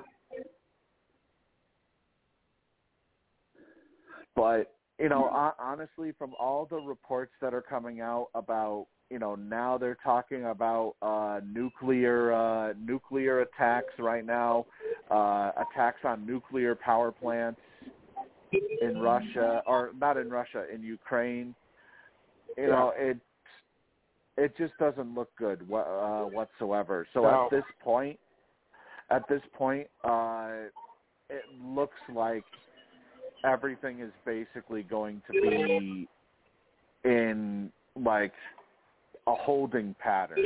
But you know, ho- honestly, from all the reports that are coming out about you know now they're talking about uh, nuclear uh, nuclear attacks right now, uh, attacks on nuclear power plants in Russia or not in Russia in Ukraine. You know it it just doesn't look good uh, whatsoever. So
No.
at this point, at this point, uh, it looks like everything is basically going to be in like a holding pattern,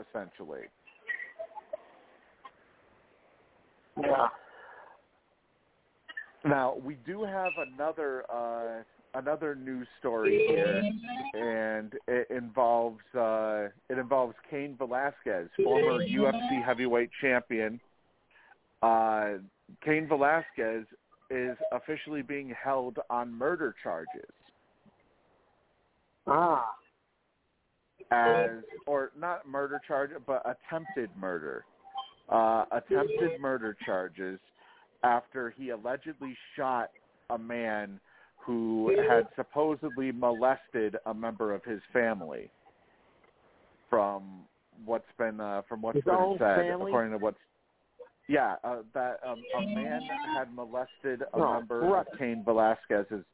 essentially.
Yeah.
Now we do have another uh, another news story here, and it involves uh, it involves Cain Velasquez, former UFC heavyweight champion. Uh, Cain Velasquez is officially being held on murder charges.
Ah.
as or not murder charge but attempted murder uh attempted murder charges after he allegedly shot a man who had supposedly molested a member of his family from what's been uh from what's
His
been said
family?
according to what's yeah uh, that um, a man had molested a
Oh,
member of Cain Velasquez's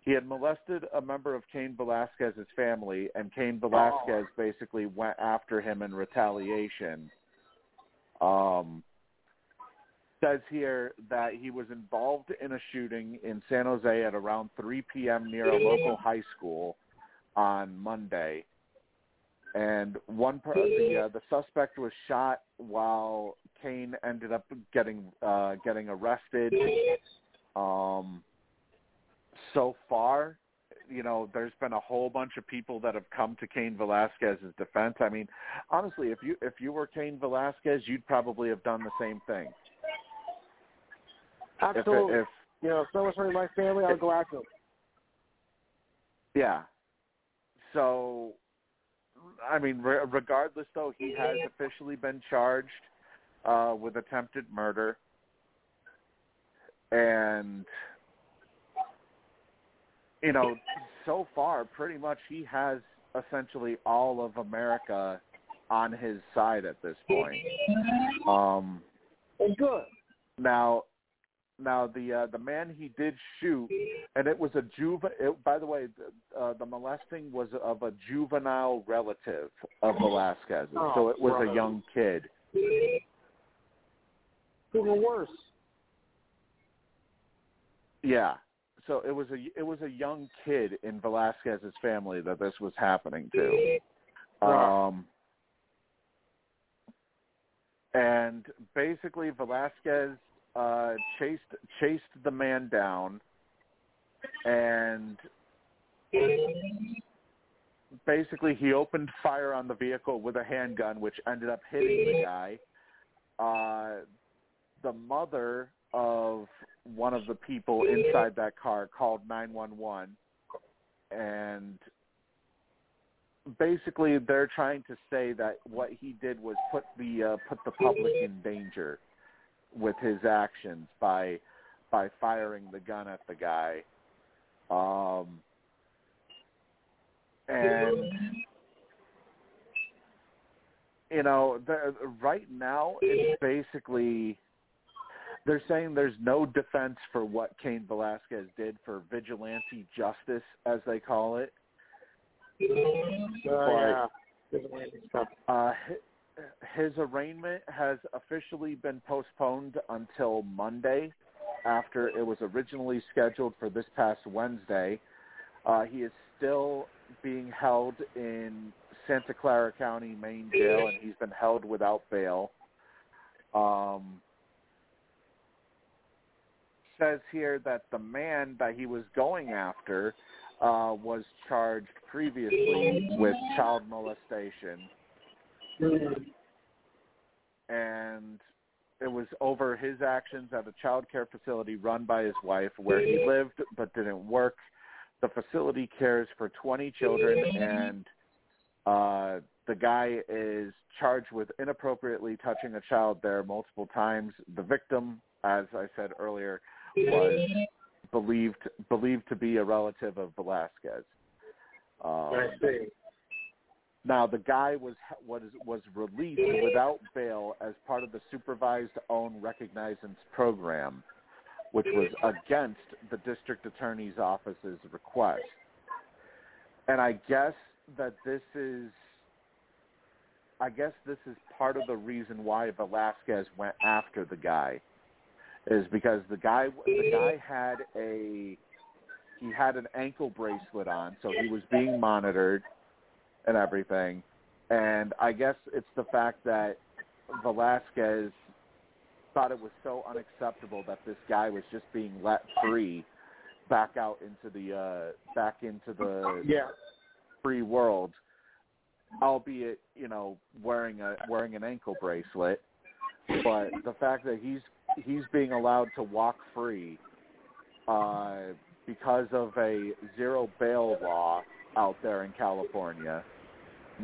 he had molested a member of Cain Velasquez's family, and Cain Velasquez basically went after him in retaliation. Um, says here that he was involved in a shooting in San Jose at around 3 p.m. near a local high school on Monday, and one per- the uh, the suspect was shot while Cain ended up getting uh, getting arrested. Um, so far, you know, there's been a whole bunch of people that have come to Cain Velasquez's defense. I mean, honestly, if you if you were Cain Velasquez, you'd probably have done the same thing. If,
Absolutely.
it, if
you know, if someone's hurting my family, I'll go after them.
yeah, so I mean, re- regardless though, he has officially been charged uh, with attempted murder, and you know, so far, pretty much he has essentially all of America on his side at this point. Um,
And good.
now, now the uh, the man he did shoot, and it was a juve. It, by the way, the, uh, the molesting was of a juvenile relative of Velasquez, so
Oh,
it was
brother.
a young kid.
Even worse.
Yeah. So it was a it was a young kid in Velasquez's family that this was happening to. Um and basically Velasquez uh chased chased the man down and basically he opened fire on the vehicle with a handgun which ended up hitting the guy. Uh the mother of one of the people inside that car called 911 and basically they're trying to say that what he did was put the uh, put the public in danger with his actions by by firing the gun at the guy um and you know the, right now it's basically they're saying there's no defense for what Cain Velasquez did for vigilante justice, as they call it.
Uh, yeah.
Uh, his arraignment has officially been postponed until Monday, after it was originally scheduled for this past Wednesday. Uh, he is still being held in Santa Clara County Main Jail, and he's been held without bail. Um, says here that the man that he was going after uh, was charged previously with child molestation, and it was over his actions at a child care facility run by his wife where he lived but didn't work. The facility cares for 20 children, and uh, the guy is charged with inappropriately touching a child there multiple times. The victim, as I said earlier, was believed believed to be a relative of Velasquez. Um,
I see.
Now the guy was was was released without bail as part of the supervised own recognizance program, which was against the district attorney's office's request. And I guess that this is I guess this is part of the reason why Velasquez went after the guy is because the guy the guy had a he had an ankle bracelet on, so he was being monitored and everything. And I guess it's the fact that Velasquez thought it was so unacceptable that this guy was just being let free back out into the uh back into the
Yeah.
free world albeit you know wearing a wearing an ankle bracelet but the fact that he's he's being allowed to walk free uh because of a zero bail law out there in California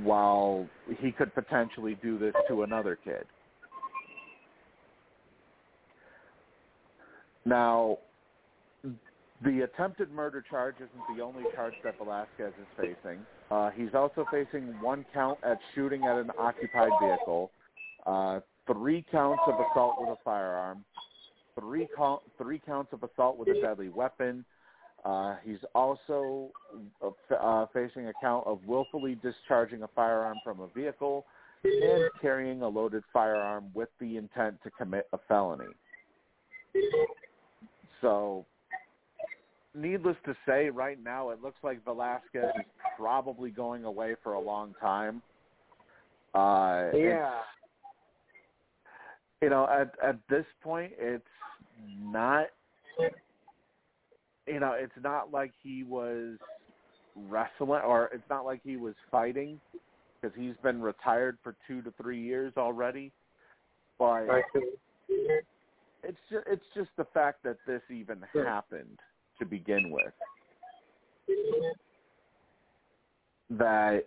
while he could potentially do this to another kid. Now, the attempted murder charge isn't the only charge that Velasquez is facing. Uh, he's also facing one count at shooting at an occupied vehicle, uh, three counts of assault with a firearm, three count, three counts of assault with a deadly weapon. Uh, he's also uh, uh, facing a count of willfully discharging a firearm from a vehicle and carrying a loaded firearm with the intent to commit a felony. So, needless to say, right now it looks like Velasquez is probably going away for a long time. Uh,
Yeah.
you know, at at this point, it's not. You know, it's not like he was wrestling, or it's not like he was fighting, because he's been retired for two to three years already. But
Right.
it's just it's just the fact that this even happened to begin with. That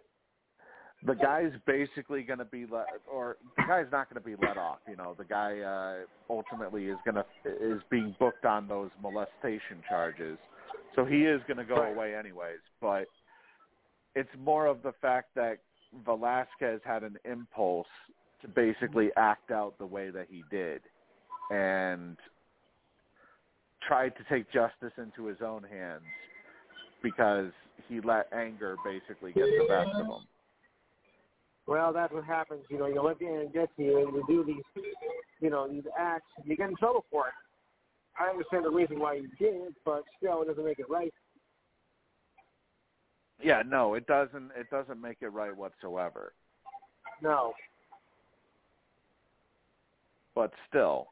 the guy's basically going to be let, or the guy's not going to be let off. You know, the guy uh, ultimately is going to is being booked on those molestation charges, so he is going to go away anyways. But it's more of the fact that Velasquez had an impulse to basically act out the way that he did, and tried to take justice into his own hands because he let anger basically get the best of him.
Well, that's what happens. You know, you let the end get to you, and you do these, you know, these acts. You get in trouble for it. I understand the reason why you did it, but still, it doesn't make it right.
Yeah, no, it doesn't. It doesn't make it right whatsoever.
No.
But still,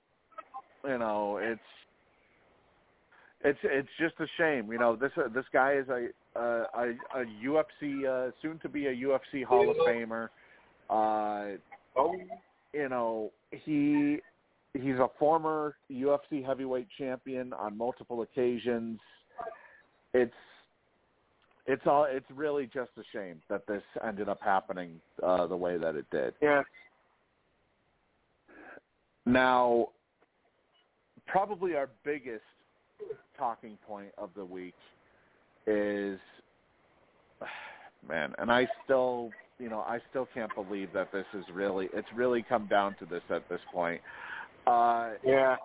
you know, it's it's it's just a shame. You know, this uh, this guy is a a, a, a UFC uh, soon to be a UFC Hall of Famer. Uh,
Oh,
you know, he he's a former UFC heavyweight champion on multiple occasions. It's it's all it's really just a shame that this ended up happening uh the way that it did.
yeah.
Now, probably our biggest talking point of the week is man, and I still, you know, I still can't believe that this is really it's really come down to this at this point. Uh
Yeah.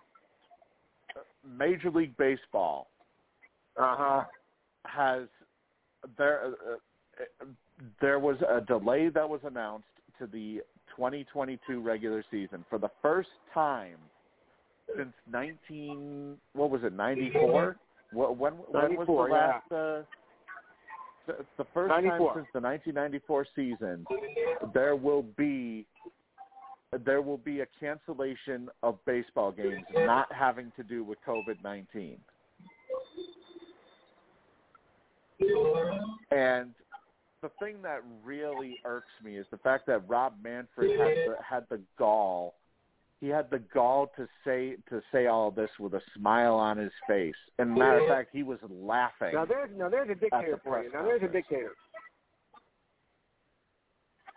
Major League Baseball
Uh huh.
has there uh, there was a delay that was announced to the 2022 regular season for the first time since 19 what was it 94 when when was the
94, yeah.
last uh, the, the first
94.
time since the 1994 season there will be there will be a cancellation of baseball games not having to do with COVID-19 And the thing that really irks me is the fact that Rob Manfred had the, had the gall. He had the gall to say to say all this with a smile on his face. And matter of fact, he was laughing.
Now there's now there's a dictator for you. Now there's a dictator.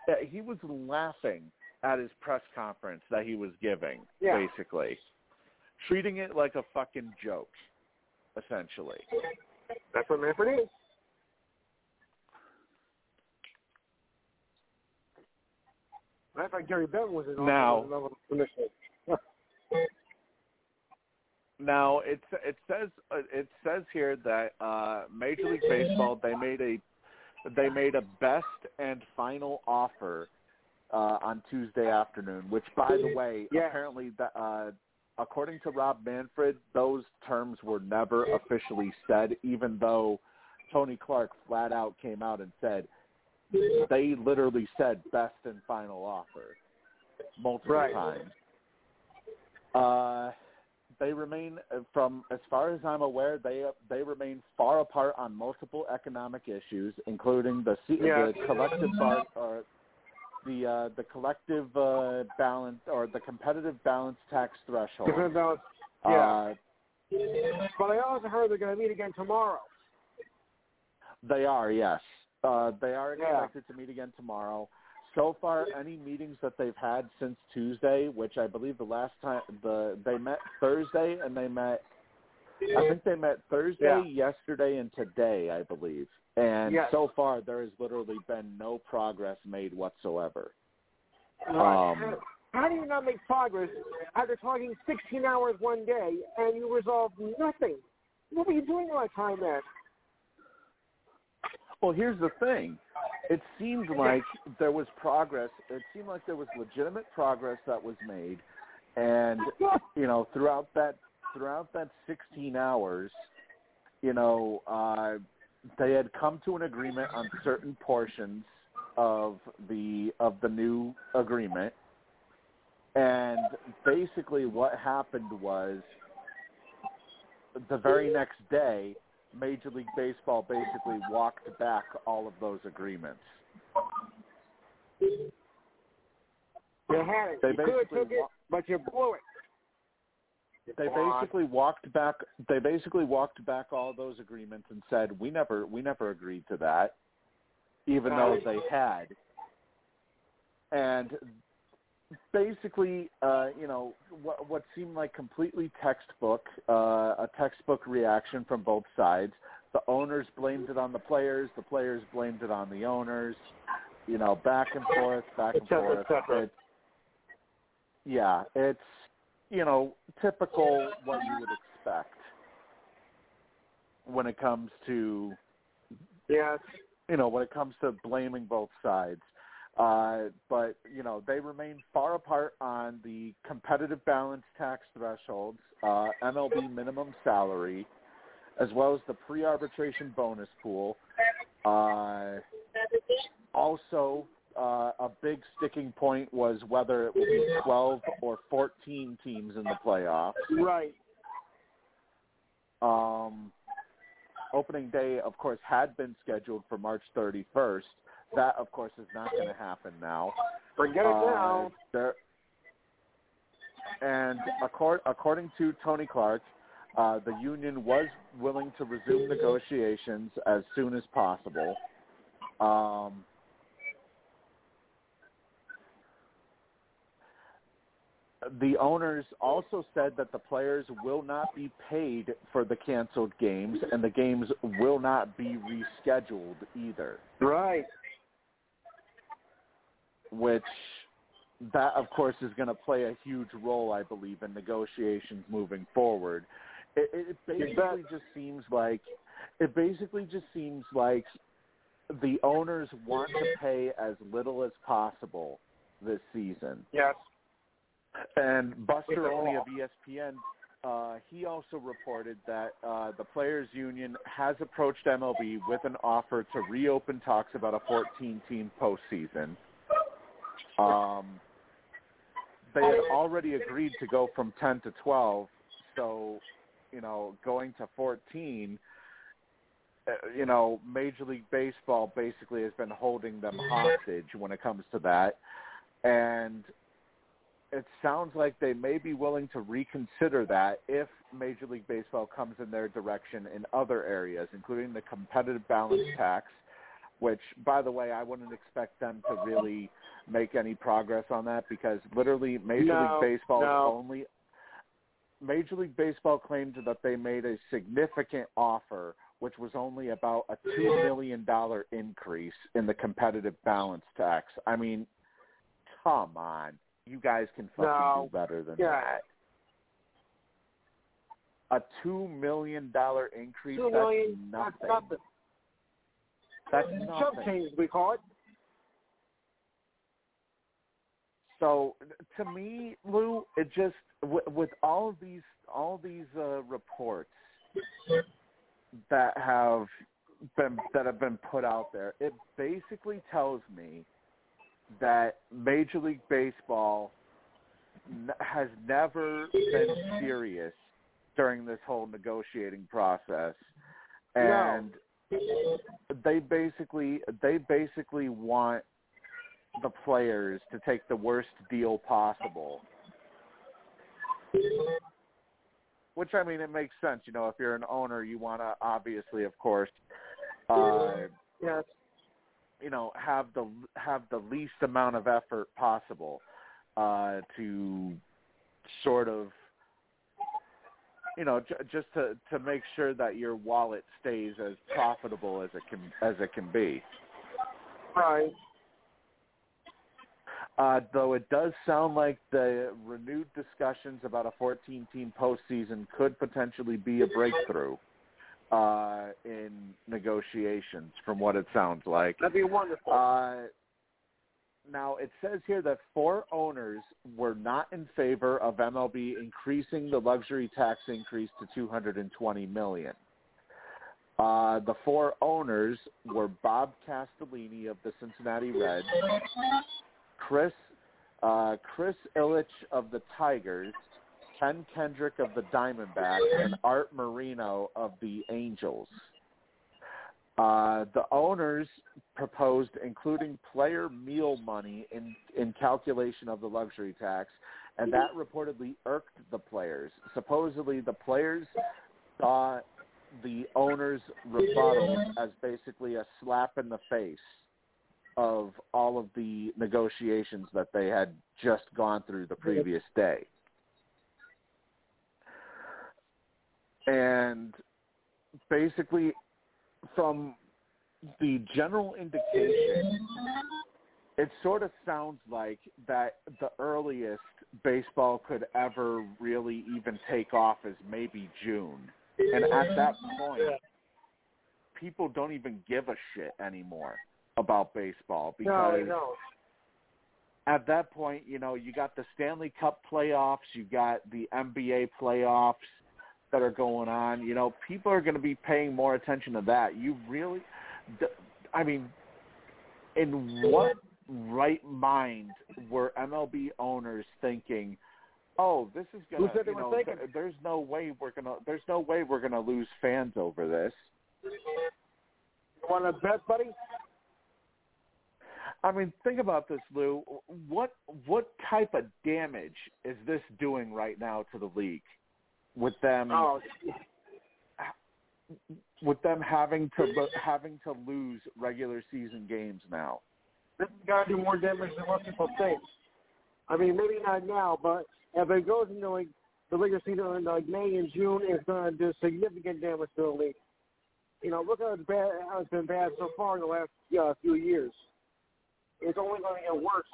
Yeah, he was laughing at his press conference that he was giving,
Yeah.
basically, treating it like a fucking joke, essentially.
That's what Manfred is. Matter of fact, Gary Bevan was in
Now-
another.
Now it it says uh, it says here that uh, Major League Baseball they made a they made a best and final offer uh, on Tuesday afternoon, which by the way
Yeah.
apparently that uh, according to Rob Manfred those terms were never officially said, even though Tony Clark flat out came out and said they literally said best and final offer multiple
Right.
times. Uh, they remain, from as far as I'm aware, they they remain far apart on multiple economic issues, including the
Yeah.
the collective bar, or the uh, the collective uh, balance or the competitive balance tax threshold.
Different balance. Yeah.
Uh,
But I also heard they're going to meet again tomorrow.
they are, yes. Uh, they are
Yeah.
expected to meet again tomorrow. So far, any meetings that they've had since Tuesday, which I believe the last time the they met Thursday and they met, I think they met Thursday,
Yeah.
yesterday, and today, I believe. And
Yes.
so far, there has literally been no progress made whatsoever.
Right.
Um,
how, do you not make progress after talking 16 hours one day and you resolve nothing? What were you doing all that time then?
Well, here's the thing. It seemed like there was progress. It seemed like there was legitimate progress that was made, and you know, throughout that throughout that 16 hours, you know, uh, they had come to an agreement on certain portions of the of the new agreement, and basically what happened was the very next day Major League Baseball basically walked back all of those agreements.
You had it.
They
you could have took it, but you blew it.
They basically walked back. They basically walked back all those agreements and said, "We never, we never agreed to that," even though they had. And basically, uh, you know, what, what seemed like completely textbook, uh, a textbook reaction from both sides. The owners blamed it on the players. The players blamed it on the owners. You know, back and forth, back and forth. It's, yeah, it's you know typical what you would expect when it comes to
Yes.
you know, when it comes to blaming both sides. Uh, but, you know, they remain far apart on the competitive balance tax thresholds, uh, MLB minimum salary, as well as the pre-arbitration bonus pool. Uh, also, uh, a big sticking point was whether it would be 12 or 14 teams in the playoffs.
Right.
Um, opening day, of course, had been scheduled for March 31st. That, of course, is not going to happen now.
Forget it
Uh,
now.
and accord, according to Tony Clark, uh, the union was willing to resume negotiations as soon as possible. Um, the owners also said that the players will not be paid for the canceled games, and the games will not be rescheduled either.
Right.
Which that of course is going to play a huge role, I believe, in negotiations moving forward. It, it basically just seems like it basically just seems like the owners want to pay as little as possible this season.
Yes.
And Buster Olney of ESPN, uh, he also reported that uh, the players' union has approached MLB with an offer to reopen talks about a 14-team postseason. Um, they had already agreed to go from 10 to 12, so you know, going to 14. uh, You know, Major League Baseball basically has been holding them hostage when it comes to that, and it sounds like they may be willing to reconsider that if Major League Baseball comes in their direction in other areas, including the competitive balance tax, which, by the way, I wouldn't expect them to really make any progress on that because literally Major
No,
League Baseball
no.
only Major League Baseball claimed that they made a significant offer, which was only about a two million dollar increase in the competitive balance tax. I mean, come on, you guys can fucking
No.
do better than
Yeah.
that. A two million dollar increase.
Two
that's nothing.
That's nothing.
That's
Chump change, we call it.
So to me, Lou, it just with, with all of these all these uh, reports that have been that have been put out there, it basically tells me that Major League Baseball n- has never been serious during this whole negotiating process, and they basically they basically want the players to take the worst deal possible. Which I mean, it makes sense. You know, if you're an owner, you want to obviously, of course, uh,
Yes.
you know have the have the least amount of effort possible uh, to sort of you know j- just to to make sure that your wallet stays as profitable as it can as it can be.
Right.
Uh, though it does sound like the renewed discussions about a 14-team postseason could potentially be a breakthrough uh, in negotiations, from what it sounds like.
That'd be wonderful.
Uh, now it says here that four owners were not in favor of MLB increasing the luxury tax increase to 220 million. Uh, the four owners were Bob Castellini of the Cincinnati Reds, Chris uh, Chris Ilitch of the Tigers, Ken Kendrick of the Diamondbacks, and Arte Moreno of the Angels. Uh, the owners proposed including player meal money in, in calculation of the luxury tax, and that reportedly irked the players. Supposedly, the players saw the owners' rebuttal as basically a slap in the face of all of the negotiations that they had just gone through the previous day. And basically, from the general indication, it sort of sounds like that the earliest baseball could ever really even take off is maybe June. And at that point, people don't even give a shit anymore about baseball
no,
because
no.
at that point, you know, you got the Stanley Cup playoffs, you got the NBA playoffs that are going on. You know, people are going to be paying more attention to that. You really, I mean, in what right mind were MLB owners thinking? Oh, this is gonna.
said they were
know,
thinking?
th- there's no way we're gonna. There's no way we're gonna lose fans over this.
You want to bet, buddy?
I mean, think about this, Lou. What what type of damage is this doing right now to the league? With them,
Oh,
with them having to having to lose regular season games now.
this has got to do more damage than most people think. I mean, maybe not now, but if it goes into like the regular season in like May and June, it's going to do significant damage to the league. You know, look how it's bad, how it's been bad so far in the last uh, few years. It's only going to get worse.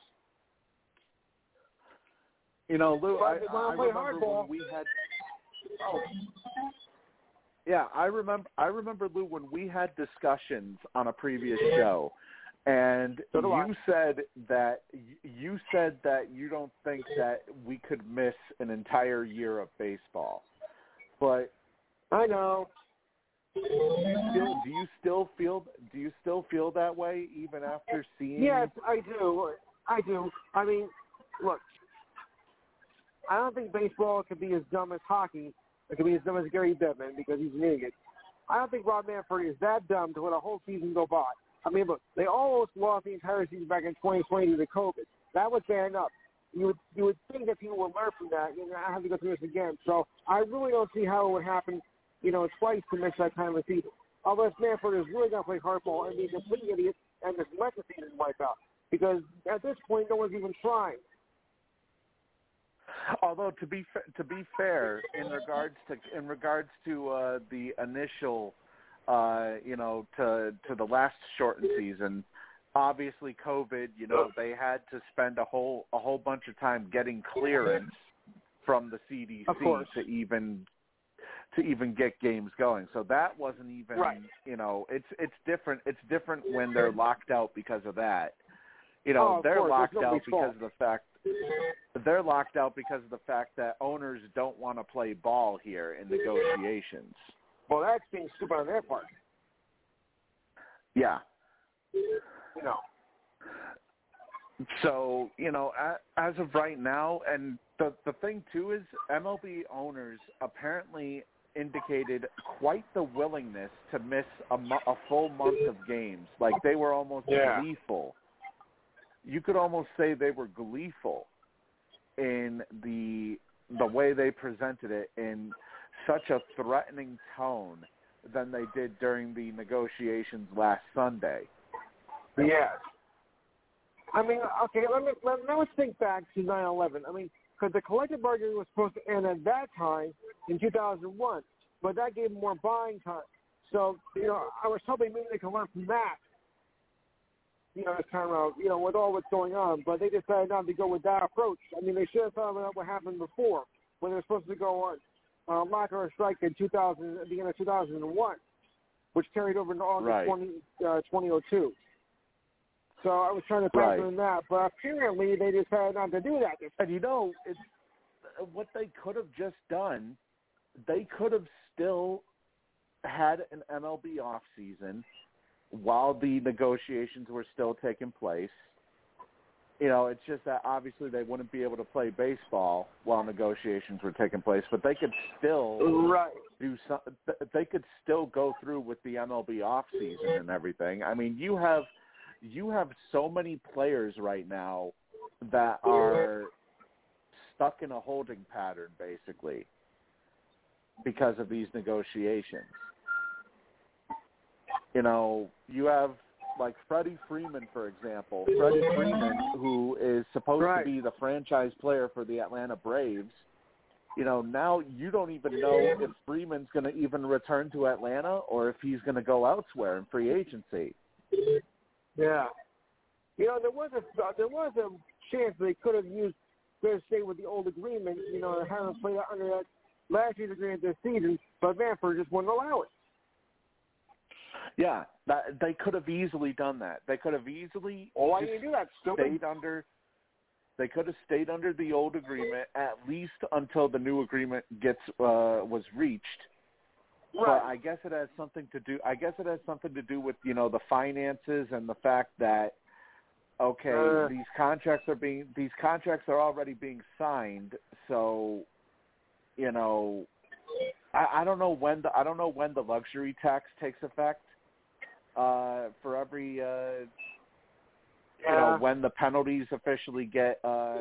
You know, Lou, I,
they
I remember
hardball.
when we had.
Oh,
Yeah, I remember. I remember Lou when we had discussions on a previous show, and
So
you
I.
said that you said that you don't think that we could miss an entire year of baseball, but
I know.
do you still do you still feel do you still feel that way even after seeing?
Yes, I do. I do. I mean, look, I don't think baseball could be as dumb as hockey. It could be as dumb as Gary Bettman because he's an idiot. I don't think Rob Manfred is that dumb to let a whole season go by. I mean, look, they almost lost the entire season back in 2020 due to COVID. That was bad enough. You would you would think that people would learn from that. You know, have to go through this again. So I really don't see how it would happen. You know, twice to miss that time of season. Unless Manfred is really going to play hardball and be a complete idiot and just let the season wipe out. Because at this point, no one's even trying.
Although to be to be fair, in regards to in regards to uh, the initial, uh, you know, to to the last shortened season, obviously COVID, you know, they had to spend a whole a whole bunch of time getting clearance from the CDC to even to even get games going. So that wasn't even,
Right.
you know, it's it's different. It's different when they're locked out because of that. You know,
Oh,
they're
course.
Locked out because
fault.
of the fact they're locked out because of the fact that owners don't want to play ball here in negotiations.
Well, that's being stupid on their part.
Yeah.
You know.
So you know, a- as of right now, and the the thing too is MLB owners apparently indicated quite the willingness to miss a, a full month of games. Like they were almost
Yeah.
gleeful. You could almost say they were gleeful in the the way they presented it in such a threatening tone than they did during the negotiations last Sunday.
Yes. I mean, okay, let me let, now let's think back to 9/11. I mean, because the collective bargaining was supposed to end at that time in 2001, but that gave them more buying time. So, you know, I was hoping maybe they could learn from that. You know, this time around, you know, with all what's going on, but they decided not to go with that approach. I mean, they should have thought about what happened before when they were supposed to go on uh, mockery strike in 2000, at the end of 2001, which carried over into August
Right.
20, uh, 2002. So I was trying to factor
Right.
in that, but apparently they decided not to do that.
And you know, it's what they could have just done. They could have still had an MLB off season while the negotiations were still taking place. You know, it's just that obviously they wouldn't be able to play baseball while negotiations were taking place, but they could still
Right.
do some. They could still go through with the MLB off season and everything. I mean, you have you have so many players right now that are stuck in a holding pattern basically because of these negotiations. You know, you have like Freddie Freeman, for example. Freddie Freeman, who is supposed
Right.
to be the franchise player for the Atlanta Braves, you know, now you don't even know if Freeman's going to even return to Atlanta or if he's going to go elsewhere in free agency.
Yeah. You know, there was a uh, there was a chance they could have used have stayed with the old agreement, you know, and had them play under that last year's agreement this season, but Manfred just wouldn't allow it.
Yeah, that, they could have easily done that. They could have easily
Well, why didn't do that, stupid?
stayed under. They could have stayed under the old agreement at least until the new agreement gets uh, was reached. But
Right.
I guess it has something to do. I guess it has something to do with you know the finances and the fact that okay,
Uh.
these contracts are being these contracts are already being signed, so you know I, I don't know when the I don't know when the luxury tax takes effect uh, for every uh, you know when the penalties officially get uh,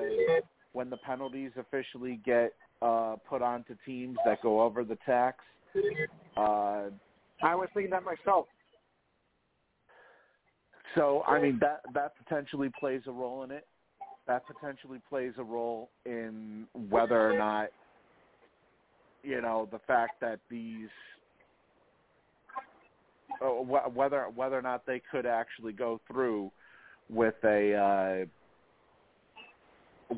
when the penalties officially get uh, put onto teams that go over the tax. Uh,
I was thinking that myself.
so I mean that that potentially plays a role in it. That potentially plays a role in whether or not you know the fact that these whether whether or not they could actually go through with a uh,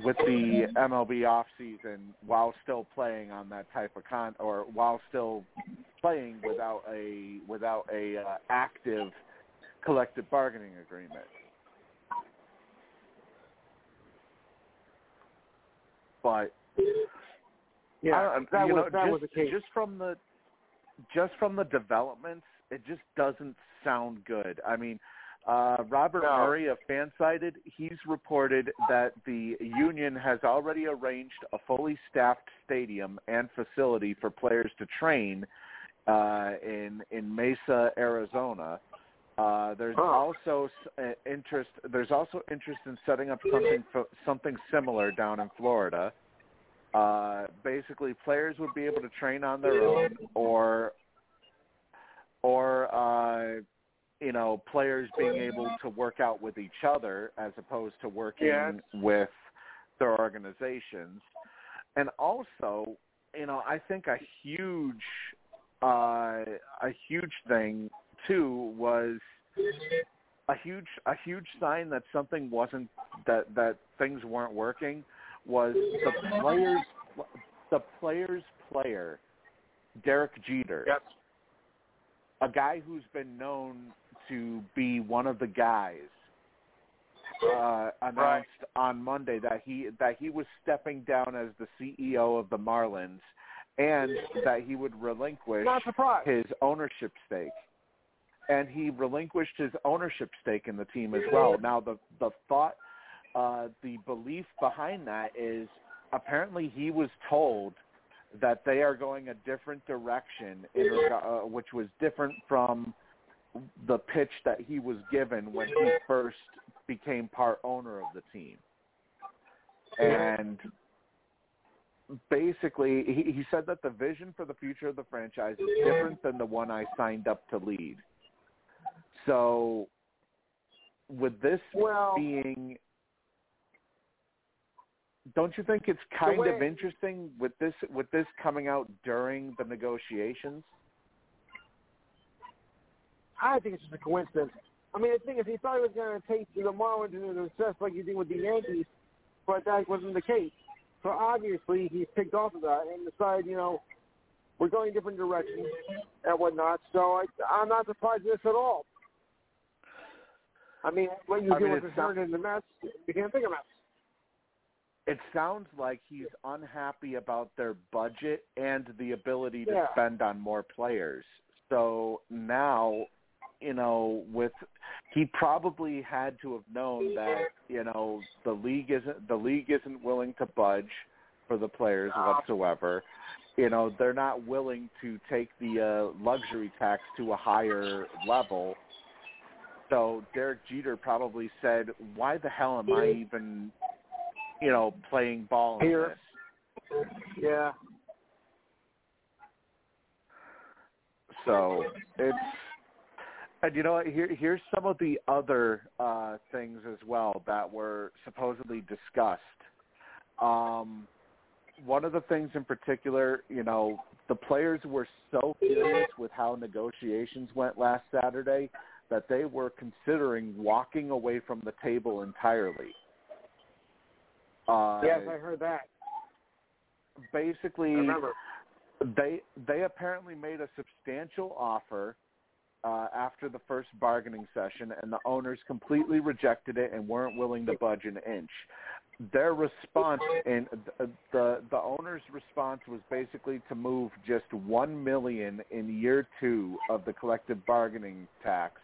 with the MLB off season while still playing on that type of con or while still playing without a without a uh, active collective bargaining agreement. But
Yeah, that
you
was
know,
that
just,
was the case.
Just from the just from the developments, it just doesn't sound good. I mean, uh, Robert
No.
Murray of FanSided, he's reported that the union has already arranged a fully staffed stadium and facility for players to train uh, in in Mesa, Arizona. Uh, there's
Oh.
also uh, interest. There's also interest in setting up something something similar down in Florida. Uh, basically, players would be able to train on their own, or or uh, you know, players being able to work out with each other as opposed to working
Yes.
with their organizations. And also, you know, I think a huge uh, a huge thing too was a huge a huge sign that something wasn't that that things weren't working was the players the players player Derek Jeter
Yes.
A guy who's been known to be one of the guys uh, announced on Monday that he that he was stepping down as the CEO of the Marlins and that he would relinquish his ownership stake. And he relinquished his ownership stake in the team as well. Now the the thought uh the belief behind that is apparently he was told that they are going a different direction in uh, which was different from the pitch that he was given when he first became part owner of the team. And basically he, he said that the vision for the future of the franchise is different than the one I signed up to lead. So with this
Well,
being don't you think it's kind
way-
of interesting with this with this coming out during the negotiations?
I think it's just a coincidence. I mean, the thing is, he thought he was going to take the Marlins into the success like he did with the Yankees, but that wasn't the case. So obviously, he's picked off of that and decided, you know, we're going different directions and whatnot. So I, I'm not surprised at this at all. I mean, when you
I
do
mean,
with the Stern and the Mets, you can't think of Mets.
It sounds like he's unhappy about their budget and the ability to
Yeah.
spend on more players. So now, you know, with he probably had to have known that, you know, the league isn't the league isn't willing to budge for the players whatsoever. You know, they're not willing to take the uh, luxury tax to a higher level. So Derek Jeter probably said, "Why the hell am I even, you know, playing ball
Here.
this?"
Yeah.
So it's and you know what, here here's some of the other uh things as well that were supposedly discussed. Um one of the things in particular, you know, the players were so furious with how negotiations went last Saturday that they were considering walking away from the table entirely. Uh,
yes, I heard that.
basically, they they apparently made a substantial offer uh, after the first bargaining session, and the owners completely rejected it and weren't willing to budge an inch. Their response and the the, the owners' response was basically to move just one million in year two of the collective bargaining tax,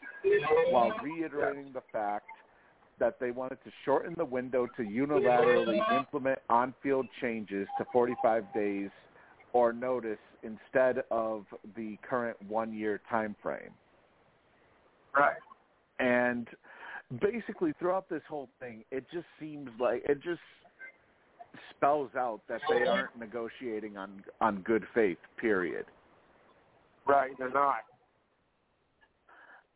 while reiterating the fact that they wanted to shorten the window to unilaterally implement on-field changes to 45 days or notice instead of the current one-year time frame.
Right.
And basically throughout this whole thing, it just seems like it just spells out that they aren't negotiating on on good faith. Period.
Right, they're not.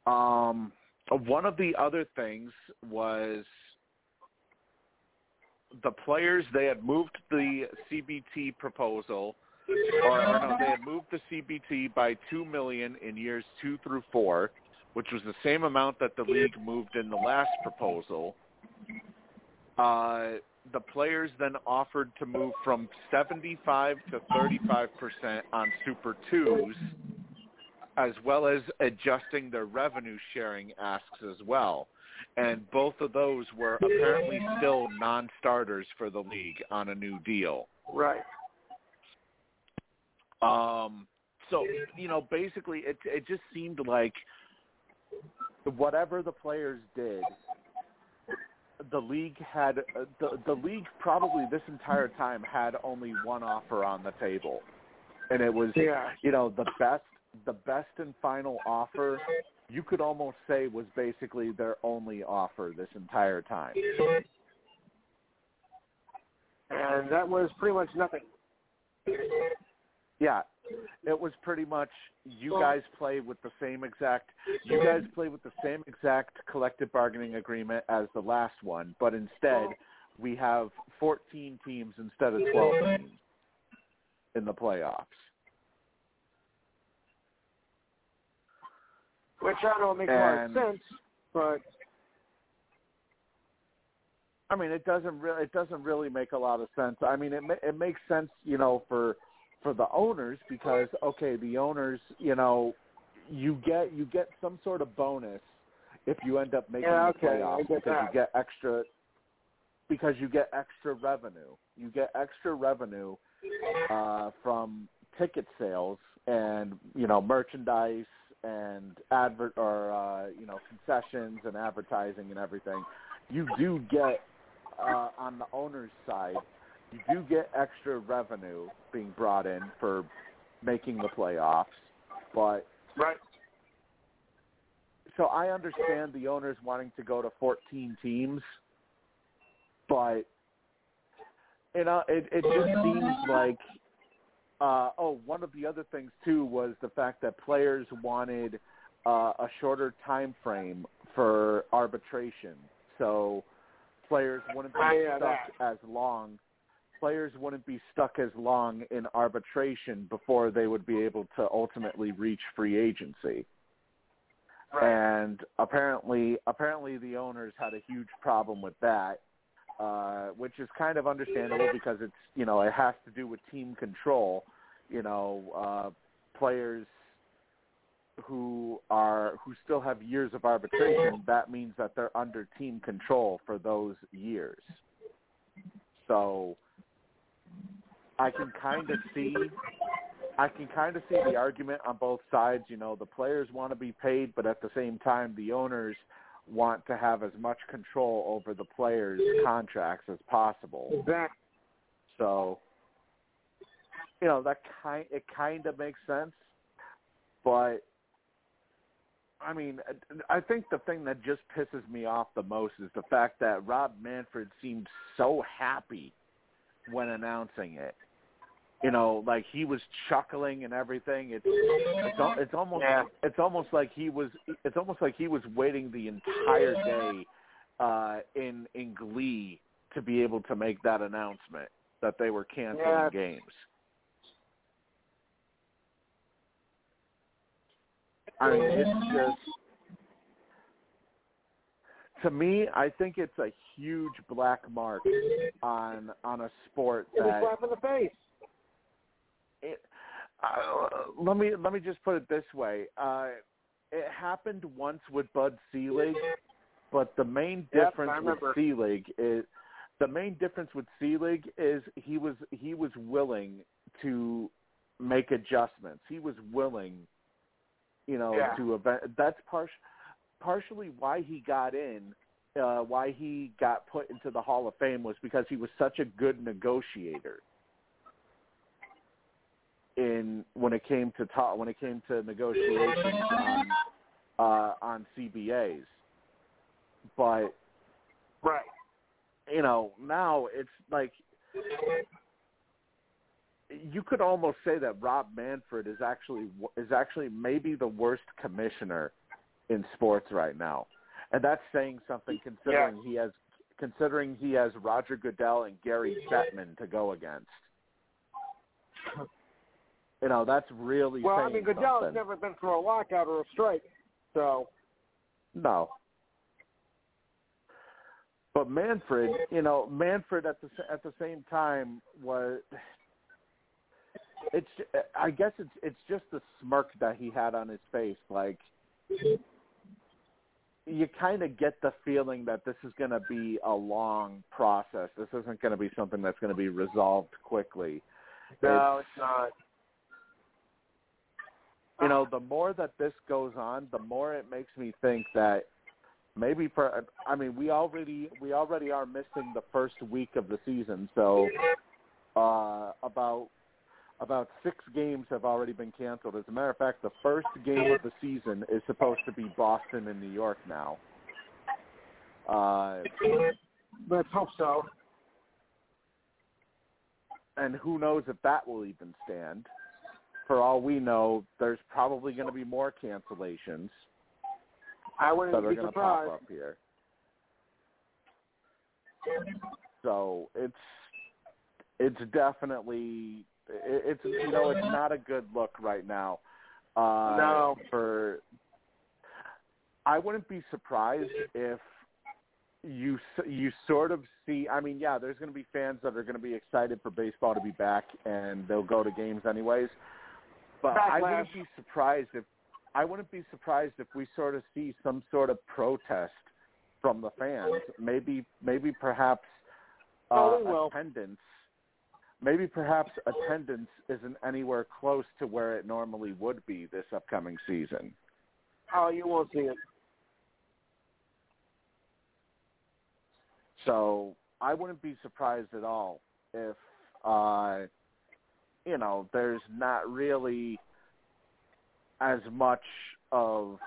Um, one of the other things was the players. They had moved the CBT proposal, or, no, they had moved the CBT by two million in years two through four, which was the same amount that the league moved in the last proposal. Uh, the players then offered to move from 75 to 35 percent on Super Twos as well as adjusting their revenue sharing asks as well. And both of those were apparently still non-starters for the league on a new deal.
Right.
Um, so you know, basically, it it just seemed like whatever the players did, the league had the the league probably this entire time had only one offer on the table, and it was
Yeah.
you know the best the best and final offer you could almost say was basically their only offer this entire time.
And that was pretty much nothing.
Yeah, it was pretty much you guys play with the same exact you guys play with the same exact collective bargaining agreement as the last one, but instead we have 14 teams instead of 12 teams in the playoffs.
Which I know makes a lot of sense, but
I mean, it doesn't really it doesn't really make a lot of sense. I mean, it ma- it makes sense, you know, for for the owners because okay, the owners, you know, you get you get some sort of bonus if you end up making
Yeah,
the
okay, I
playoffs because
that.
you get extra because you get extra revenue. You get extra revenue uh from ticket sales and, you know, merchandise and advert or uh, you know, concessions and advertising and everything. You do get uh, on the owner's side, you do get extra revenue being brought in for making the playoffs, but
right.
so I understand the owners wanting to go to 14 teams, but you know, it it just seems like uh oh, one of the other things too was the fact that players wanted uh, a shorter time frame for arbitration, so players wouldn't be
yeah,
stuck as long. Players wouldn't be stuck as long in arbitration before they would be able to ultimately reach free agency. And apparently, apparently the owners had a huge problem with that, uh, which is kind of understandable because it's you know it has to do with team control. You know, uh, players who are who still have years of arbitration, that means that they're under team control for those years. So I can kind of see I can kind of see the argument on both sides. You know, the players want to be paid, but at the same time, the owners want to have as much control over the players' contracts as possible.
Exactly.
So, you know, that kind it kind of makes sense, but I mean, I think the thing that just pisses me off the most is the fact that Rob Manfred seemed so happy when announcing it. You know, like he was chuckling and everything. It's it's, it's almost
Yeah.
it's almost like he was it's almost like he was waiting the entire day uh in in glee to be able to make that announcement that they were canceling
Yeah.
games. I mean, it's just to me. I think it's a huge black mark on on a sport that
slap in the face.
It, uh, let me let me just put it this way. Uh, it happened once with Bud Selig, but the main difference
I
with. Selig is the main difference with Selig is he was he was willing to make adjustments. He was willing, you know,
Yeah.
to event. That's part partially why he got in. Uh, why he got put into the Hall of Fame was because he was such a good negotiator in when it came to talk when it came to negotiations on uh, on CBAs. But
Right.
you know now it's like you could almost say that Rob Manfred is actually is actually maybe the worst commissioner in sports right now, and that's saying something considering he has considering he has Roger Goodell and Gary Bettman to go against. You know that's really
Well, I mean, Goodell's never been through a lockout or a strike, so
No. But Manfred, you know, Manfred at the at the same time was. It's. I guess it's it's just the smirk that he had on his face. Like you kind of get the feeling that this is going to be a long process. This isn't going to be something that's going to be resolved quickly.
no, it's not.
You know, the more that this goes on, the more it makes me think that maybe for I mean, we already we already are missing the first week of the season, so uh about about 6 games have already been canceled. As a matter of fact, the first game of the season is supposed to be Boston and New York now. Uh
Let's hope so.
and who knows if that will even stand. For all we know, there's probably going to be more cancellations.
I
that
wouldn't
are
be
going to pop up here. So it's it's definitely it's you know it's not a good look right now. Uh,
No.
For I wouldn't be surprised if you you sort of see. I mean, yeah, there's going to be fans that are going to be excited for baseball to be back, and they'll go to games anyways. But I wouldn't be surprised if I wouldn't be surprised if we sort of see some sort of protest from the fans. Maybe maybe perhaps uh,
Oh,
attendance. Maybe perhaps attendance isn't anywhere close to where it normally would be this upcoming season.
Oh, you won't see it.
So I wouldn't be surprised at all if uh you know, there's not really as much of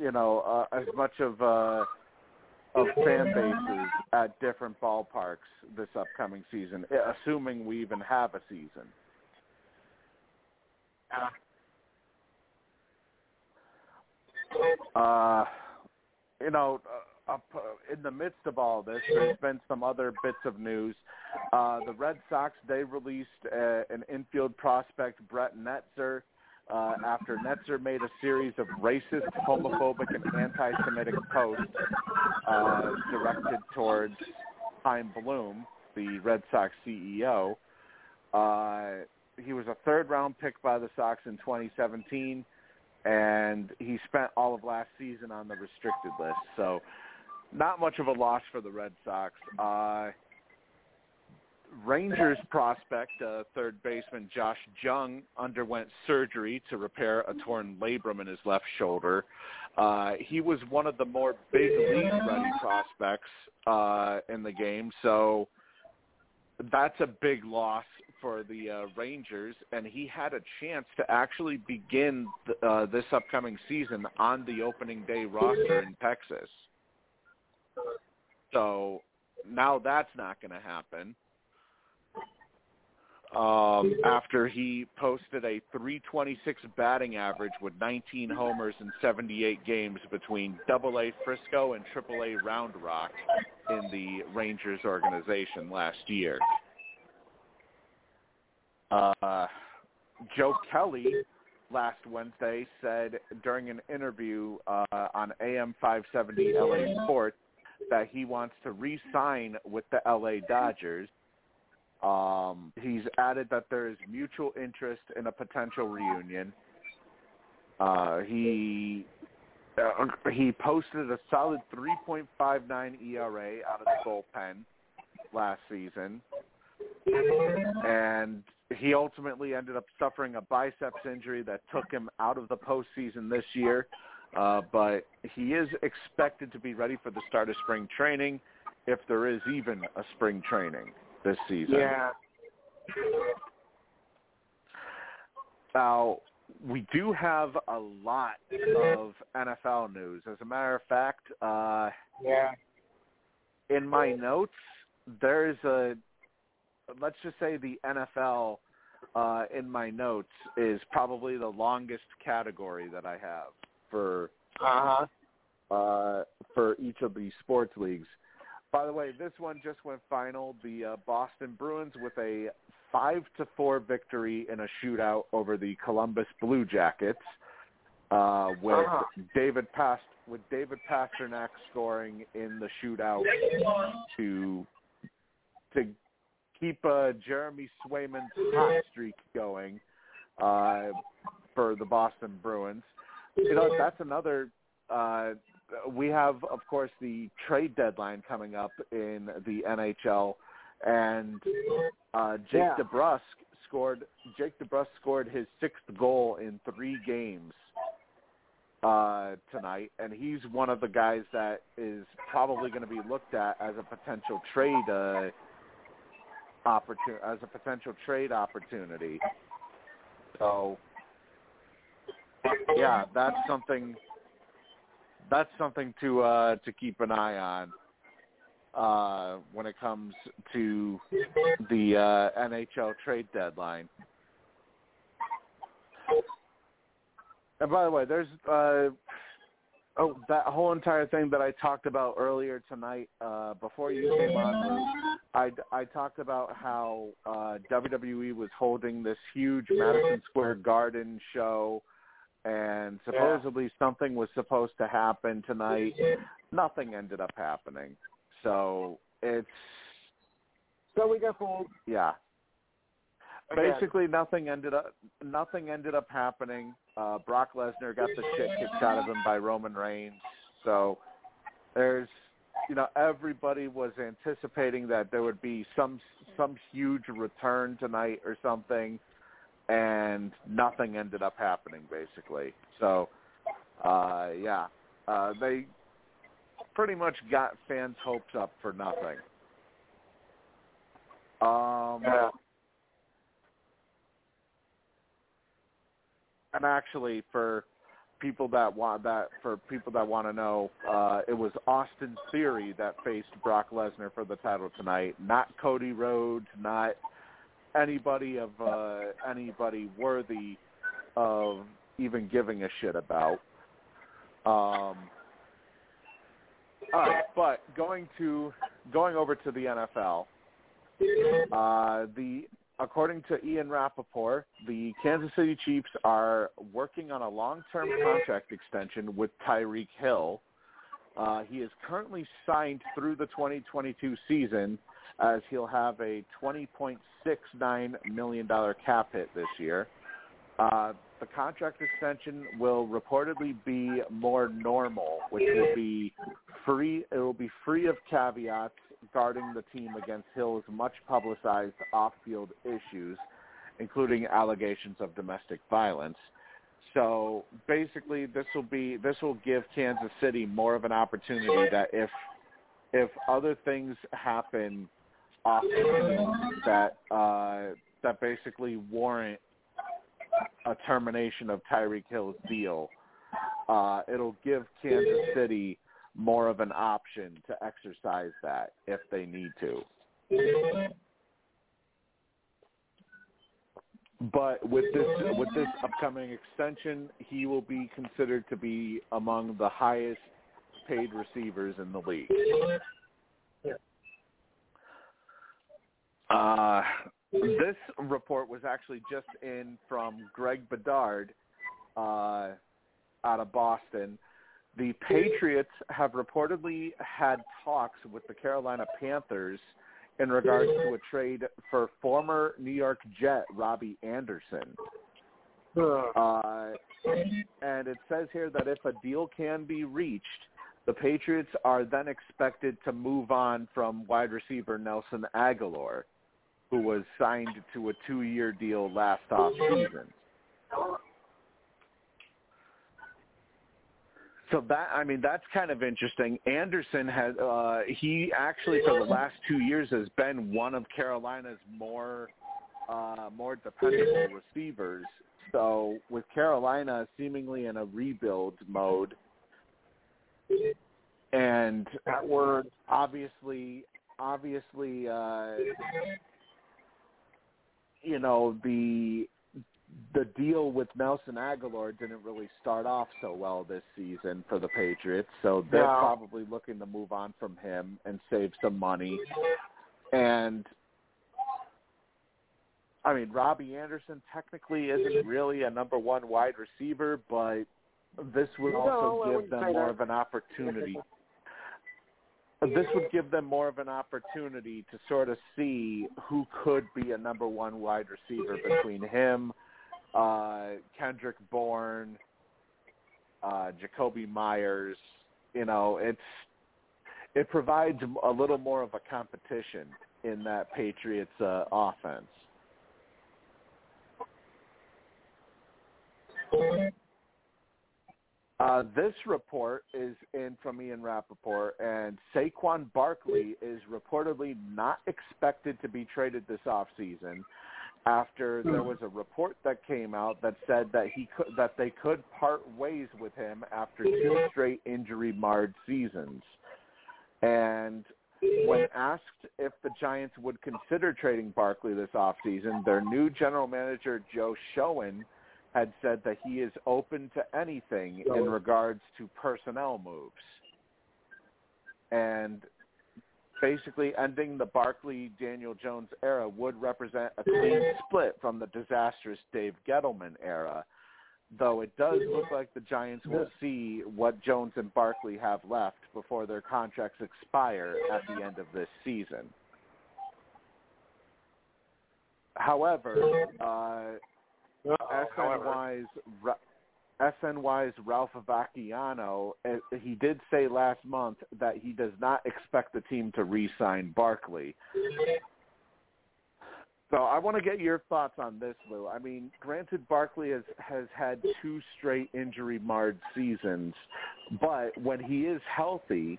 you know, uh, as much of uh of fan bases at different ballparks this upcoming season, eh, assuming we even have a season. Uh, you know, uh, up uh, in the midst of all this, there's been some other bits of news. Uh, the Red Sox they released uh, an infield prospect, Brett Netzer, uh, after Netzer made a series of racist, homophobic, and anti-Semitic posts uh, directed towards Chaim Bloom, the Red Sox CEO. Uh, he was a third-round pick by the Sox in 2017, and he spent all of last season on the restricted list. So, not much of a loss for the Red Sox. Uh, Rangers prospect, uh, third baseman Josh Jung, underwent surgery to repair a torn labrum in his left shoulder. Uh, he was one of the more big league-ready prospects uh, in the game, so that's a big loss for the uh, Rangers, and he had a chance to actually begin th- uh, this upcoming season on the opening day roster in Texas. So now that's not going to happen um, after he posted a 326 batting average with 19 homers in 78 games between Double A Frisco and Triple A Round Rock in the Rangers organization last year. Uh, Joe Kelly last Wednesday said during an interview uh, on AM 570 LA Sports that he wants to re-sign with the LA Dodgers um, he's added that there is mutual interest in a potential reunion. Uh, he uh, he posted a solid 3.59 ERA out of the bullpen last season, and he ultimately ended up suffering a biceps injury that took him out of the postseason this year. Uh, but he is expected to be ready for the start of spring training, if there is even a spring training this season.
Yeah.
Now, we do have a lot of NFL news. As a matter of fact, uh,
Yeah.
in my notes, there's a, let's just say the NFL uh, in my notes is probably the longest category that I have for
Uh huh.
uh, for each of the sports leagues. By the way, this one just went final. The uh, Boston Bruins with a five to four victory in a shootout over the Columbus Blue Jackets, uh, with
Uh-huh.
David Past with David Pastrnak scoring in the shootout to to keep uh, Jeremy Swayman's hot streak going uh, for the Boston Bruins. You know that's another uh, we have, of course, the trade deadline coming up in the NHL, and uh, Jake
Yeah.
DeBrusk scored. Jake DeBrusk scored his sixth goal in three games uh, tonight, and he's one of the guys that is probably going to be looked at as a potential trade uh, opportunity, as a potential trade opportunity. So, yeah, that's something that's something to uh, to keep an eye on uh, when it comes to the uh, NHL trade deadline. And by the way, there's uh, oh that whole entire thing that I talked about earlier tonight uh, before you came on. I, I talked about how uh, WWE was holding this huge Madison Square Garden show and supposedly something was supposed to happen tonight. Nothing ended up happening. So it's
So we got fooled.
yeah.
Again.
Basically, nothing ended up nothing ended up happening. Uh, Brock Lesnar got the shit kicked out of him by Roman Reigns. So there's you know everybody was anticipating that there would be some some huge return tonight or something and nothing ended up happening basically. So uh yeah, uh they pretty much got fans hopes up for nothing. Um
Yeah.
and actually for people that want that for people that want to know, uh it was Austin Theory that faced Brock Lesnar for the title tonight, not Cody Rhodes, not anybody of uh anybody worthy of even giving a shit about. Um All right, but going to going over to the NFL, uh, the according to Ian Rapoport, the Kansas City Chiefs are working on a long-term contract extension with Tyreek Hill. Uh, he is currently signed through the 2022 season, as he'll have a 20.69 million dollar cap hit this year. Uh, the contract extension will reportedly be more normal, which will be free. It will be free of caveats guarding the team against Hill's much publicized off-field issues, including allegations of domestic violence. So basically, this will be this will give Kansas City more of an opportunity that if if other things happen that uh, that basically warrant a termination of Tyreek Hill's deal, uh, it'll give Kansas City more of an option to exercise that if they need to. But with this with this upcoming extension, he will be considered to be among the highest paid receivers in the league. Uh, this report was actually just in from Greg Bedard uh, out of Boston. The Patriots have reportedly had talks with the Carolina Panthers in regards to a trade for former New York Jet Robbie Anderson. Uh, and it says here that if a deal can be reached, the Patriots are then expected to move on from wide receiver Nelson Agholor, who was signed to a two-year deal last offseason. So that I mean that's kind of interesting. Anderson has uh he actually for the last 2 years has been one of Carolina's more uh more dependable receivers. So with Carolina seemingly in a rebuild mode and
That word.
obviously obviously uh you know the the deal with Nelson Agholor didn't really start off so well this season for the Patriots, so they're
No.
probably looking to move on from him and save some money. And I mean, Robbie Anderson technically isn't really a number one wide receiver, but this would also
I
give them more
that.
of an opportunity. This would give them more of an opportunity to sort of see who could be a number one wide receiver between him, uh, Kendrick Bourne, uh, Jakobi Meyers. You know, it's it provides a little more of a competition in that Patriots uh, offense. Uh, this report is in from Ian Rapoport, and Saquon Barkley is reportedly not expected to be traded this offseason after there was a report that came out that said that he could that they could part ways with him after two straight injury marred seasons. And when asked if the Giants would consider trading Barkley this offseason, their new general manager Joe Schoen had said that he is open to anything in regards to personnel moves. And basically ending the Barkley Daniel Jones era would represent a clean split from the disastrous Dave Gettleman era. Though it does look like the Giants will see what Jones and Barkley have left before their contracts expire at the end of this season. However, uh, SNY's Ra- SNY's Ralph Vacchiano, uh, he did say last month that he does not expect the team to re-sign Barkley. So I want to get your thoughts on this, Lou. I mean, granted, Barkley has has had two straight injury-marred seasons, but when he is healthy,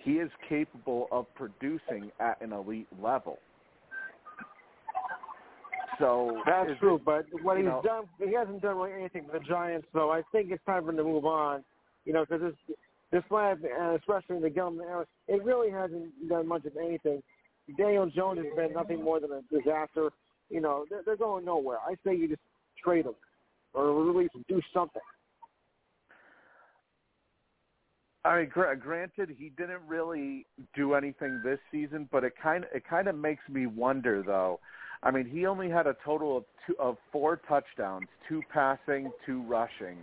he is capable of producing at an elite level. So
That's true,
it-
but what he's
know-
done, he hasn't done really anything for the Giants. So I think it's time for him to move on. You know, because this this lab, and uh, especially in the Gettleman era, it really hasn't done much of anything. Daniel Jones has been nothing more than a disaster. You know, they're, they're going nowhere. I say you just trade him or release them, do something.
I mean, gr- granted, he didn't really do anything this season, but it kind of it kind of makes me wonder, though. I mean, he only had a total of two, of four touchdowns, two passing, two rushing,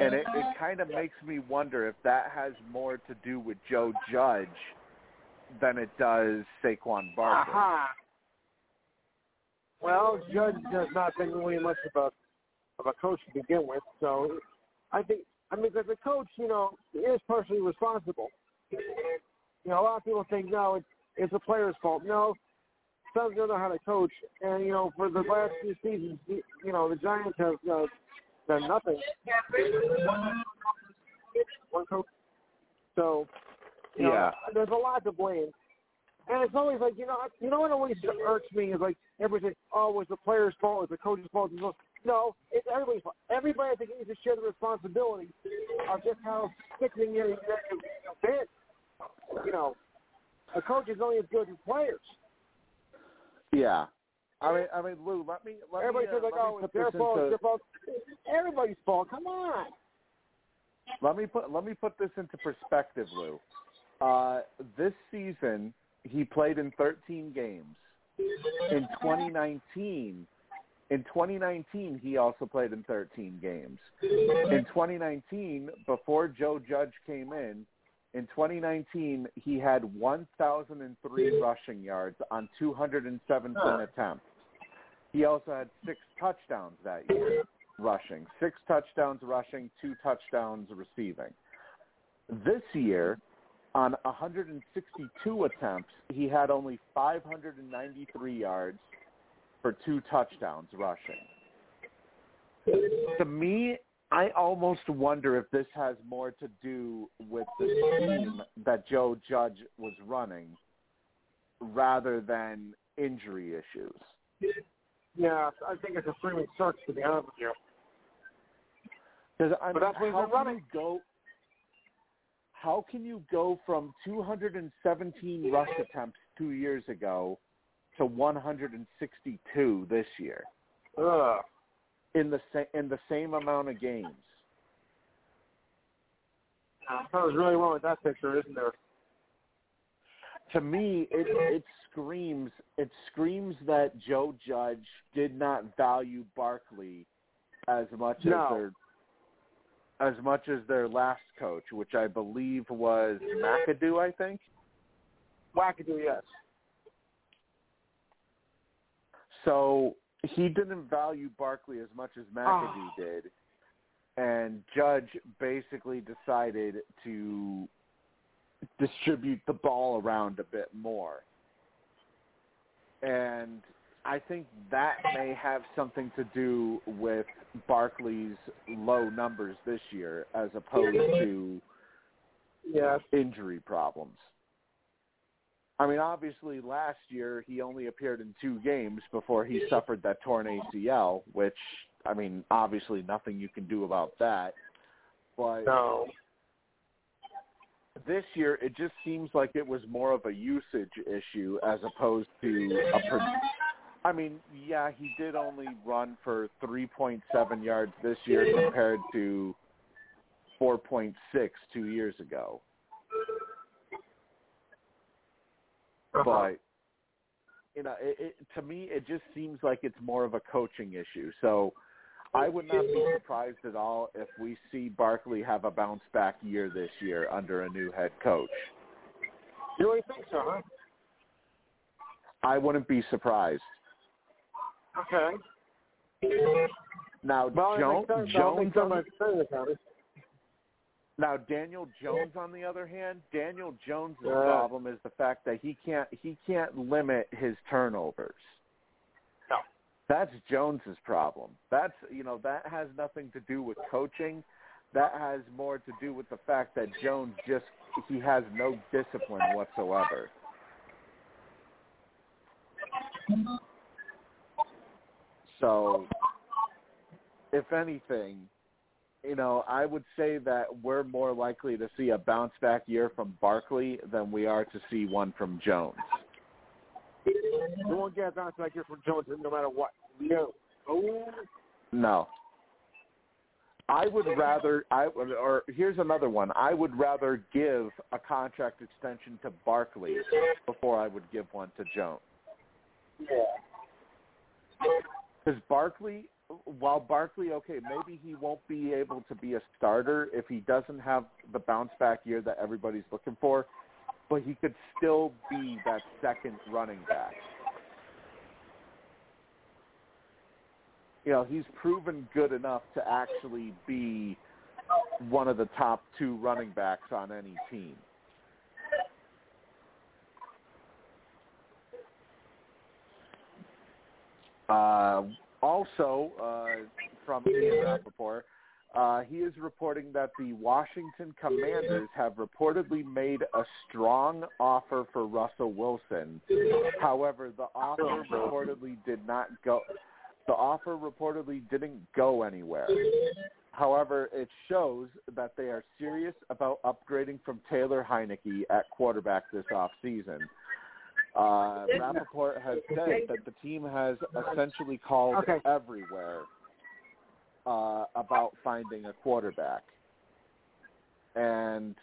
and it, it kind of makes me wonder if that has more to do with Joe Judge than it does Saquon Barkley.
Aha. Well, Judge has not been really much of a of a coach to begin with, so I think I mean, as a coach, you know, is partially responsible. You know, a lot of people think no, it's it's a player's fault. No, Don't know how to coach, and you know, for the last few seasons, you know, the Giants have uh, done nothing. One coach. So, you know,
Yeah.
there's a lot to blame. And it's always like, you know, you know what always irks me is like everything, oh, it was the player's fault, it was the coach's fault. It No, it's everybody's fault. Everybody I think needs to share the responsibility of just how sickening executive been. You know, a coach is only as good as players.
Yeah. I mean, I mean, Lou, let me let
Everybody
me,
says
uh,
like, oh,
put
it's their
this
fault,
into,
it's their fault. Everybody's fault. Come on.
Let me put let me put this into perspective, Lou. Uh, this season, he played in 13 games. In 2019, in 2019, he also played in 13 games. In 2019, before Joe Judge came in, in 2019, he had 1,003 hmm. rushing yards on 217 attempts. He also had six touchdowns that year rushing, six touchdowns rushing, two touchdowns receiving. This year, on 162 attempts, he had only 593 yards for two touchdowns rushing. To me, I almost wonder if this has more to do with the scheme that Joe Judge was running rather than injury issues.
Yeah, I think it's a screaming search to be honest with you.
Because I
But that's
how can
running.
you go? How can you go from 217 rush attempts two years ago to 162 this year
Ugh.
In the sa- in the same amount of games?
Something's really wrong with that picture, isn't there?
To me, it it screams it screams that Joe Judge did not value Barkley as much
No.
as their as much as their last coach, which I believe was McAdoo, I think.
Wackadoo, yes.
So he didn't value Barkley as much as McAdoo
Ah.
did, and Judge basically decided to distribute the ball around a bit more. And I think that may have something to do with Barkley's low numbers this year as opposed to
Yes.
injury problems. I mean, obviously, last year he only appeared in two games before he suffered that torn ACL, which, I mean, obviously nothing you can do about that. But
No.
this year, it just seems like it was more of a usage issue as opposed to a. Pro- I mean, yeah, he did only run for 3.7 yards this year compared to 4.6 two years ago.
Uh-huh.
But you know, it, it, to me, it just seems like it's more of a coaching issue. So I would not be surprised at all if we see Barkley have a bounce back year this year under a new head coach.
You really think so, huh?
I wouldn't be surprised.
Okay.
Now,
Well,
Jones. Jones on the,
of my friends about it.
Now Daniel Jones, on the other hand, Daniel Jones'
Yeah.
problem is the fact that he can't he can't limit his turnovers.
No.
That's Jones's problem. That's you know that has nothing to do with coaching. That has more to do with the fact that Jones just he has no discipline whatsoever. So, if anything, you know, I would say that we're more likely to see a bounce back year from Barkley than we are to see one from Jones.
You won't get a bounce back here from Jones no matter what. No. Oh,
No. I would rather I or here's another one. I would rather give a contract extension to Barkley before I would give one to Jones.
Yeah.
Because Barkley, while Barkley, okay, maybe he won't be able to be a starter if he doesn't have the bounce back year that everybody's looking for, but he could still be that second running back. You know, he's proven good enough to actually be one of the top two running backs on any team. Uh, also, uh, from Ian Rapoport, uh, he is reporting that the Washington Commanders have reportedly made a strong offer for Russell Wilson. However, the offer reportedly did not go. The offer reportedly didn't go anywhere. However, it shows that they are serious about upgrading from Taylor Heinicke at quarterback this offseason. Uh, Rapoport has said that the team has essentially called
Okay.
everywhere uh, about finding a quarterback. And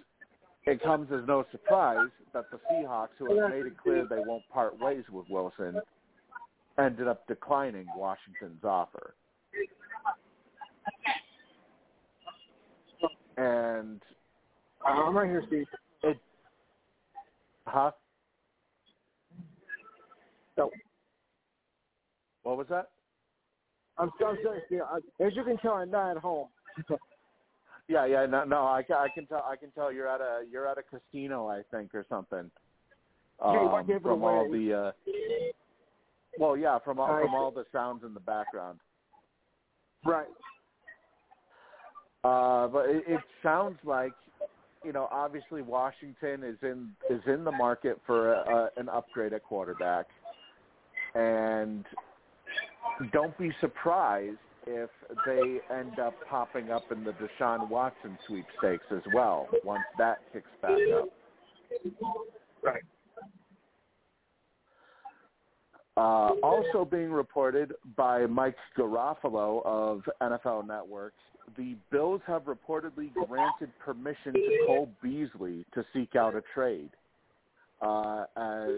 it comes as no surprise that the Seahawks, who have made it clear they won't part ways with Wilson, ended up declining Washington's offer. And
I'm right here, Steve.
it, huh?
So
What was that?
I'm, I'm sorry, as you can tell, I'm not at home.
Yeah, yeah, no, no, I, I can tell, I can tell you're at a, you're at a casino, I think, or something. Um,
it
from all the, uh, well, yeah, from all, from all the sounds in the background.
right.
Uh, but it, it sounds like, you know, obviously Washington is in is in the market for a, a, an upgrade at quarterback, and don't be surprised if they end up popping up in the Deshaun Watson sweepstakes as well once that kicks back up.
Right.
Uh, also being reported by Mike Garafolo of NFL Network, the Bills have reportedly granted permission to Cole Beasley to seek out a trade. Uh, as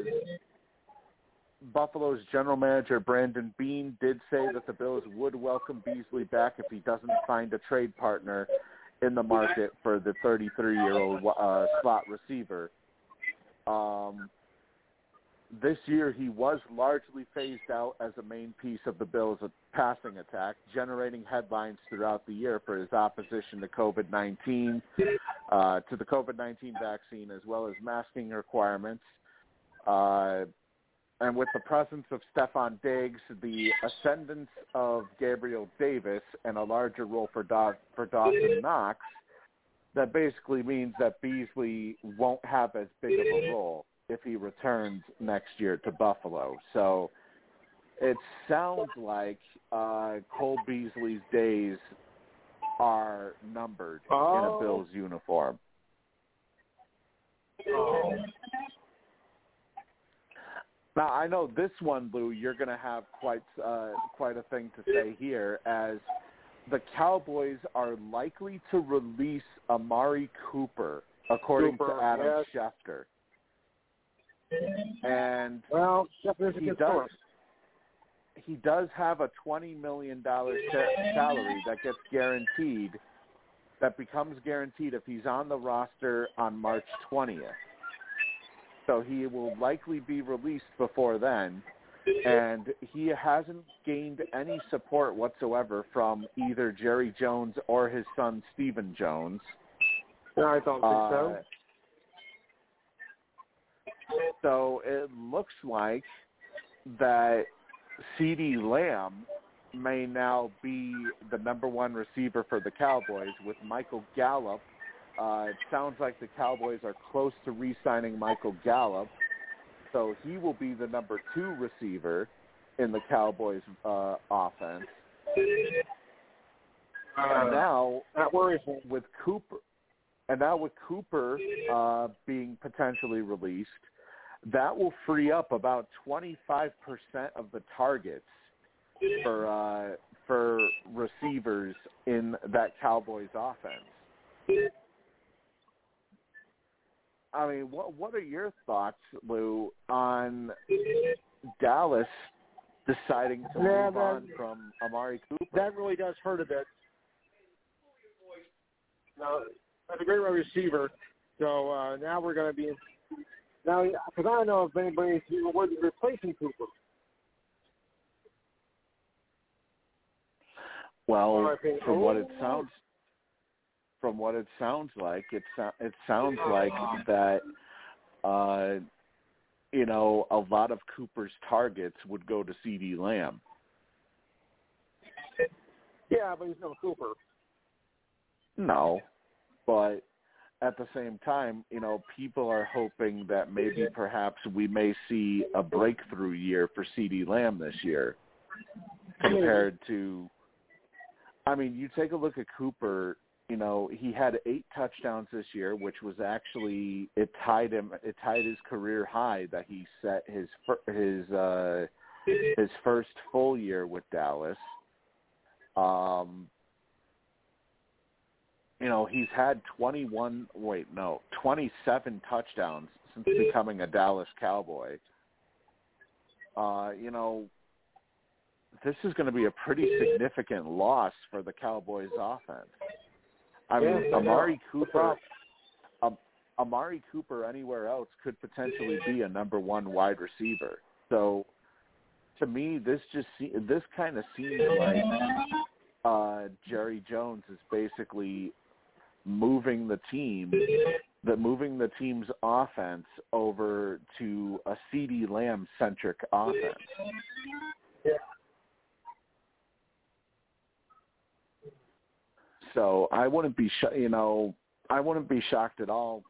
Buffalo's general manager Brandon Beane did say that the Bills would welcome Beasley back if he doesn't find a trade partner in the market for the 33-year-old uh, slot receiver. Um, this year he was largely phased out as a main piece of the Bills' passing attack, generating headlines throughout the year for his opposition to COVID-19, uh, to the COVID-19 vaccine, as well as masking requirements. Uh, and with the presence of Stefon Diggs, the ascendance of Gabriel Davis, and a larger role for, Daw- for Dawson Knox, that basically means that Beasley won't have as big of a role if he returns next year to Buffalo. So it sounds like uh, Cole Beasley's days are numbered in
Oh.
a Bills uniform. Now I know this one, Lou. You're going to have quite uh, quite a thing to say here, as the Cowboys are likely to release Amari Cooper, according
Cooper,
to Adam
yes.
Schefter. And
Well, a
he does
source.
he does have a twenty million dollar salary that gets guaranteed that becomes guaranteed if he's on the roster on March twentieth. So he will likely be released before then, and he hasn't gained any support whatsoever from either Jerry Jones or his son Stephen Jones.
No, I don't think
Uh,
so.
so it looks like that CeeDee Lamb may now be the number one receiver for the Cowboys with Michael Gallup. Uh, it sounds like the Cowboys are close to re-signing Michael Gallup, so he will be the number two receiver in the Cowboys' uh, offense. and now
That worries me.
with Cooper, and now with Cooper uh, being potentially released, that will free up about 25% of the targets for uh, for receivers in that Cowboys offense. I mean, what what are your thoughts, Lou, on Dallas deciding to
Yeah,
move
that-
on from Amari Cooper?
That really does hurt a bit. No, that's a great wide receiver. So uh, now we're going to be now because I don't know if anybody's was replacing Cooper.
Well,
Or
from what it sounds, from what it sounds like, it so- it sounds like that, uh, you know, a lot of Cooper's targets would go to CeeDee Lamb.
Yeah, but he's no Cooper.
No, but at the same time, you know, people are hoping that maybe perhaps we may see a breakthrough year for CeeDee Lamb this year compared to. I mean, you take a look at Cooper. You know, he had eight touchdowns this year, which was actually it tied him. It tied his career high that he set his his uh, his first full year with Dallas. Um, you know, he's had 21, wait, no, 27 touchdowns since becoming a Dallas Cowboy. Uh, you know, this is going to be a pretty significant loss for the Cowboys offense. I mean,
Yeah, I.
Amari Cooper, um, Amari Cooper anywhere else could potentially be a number one wide receiver. So, to me, this just this kind of seems like uh, Jerry Jones is basically moving the team, the moving the team's offense over to a CeeDee Lamb centric offense.
Yeah.
So I wouldn't be, sh- you know, I wouldn't be shocked at all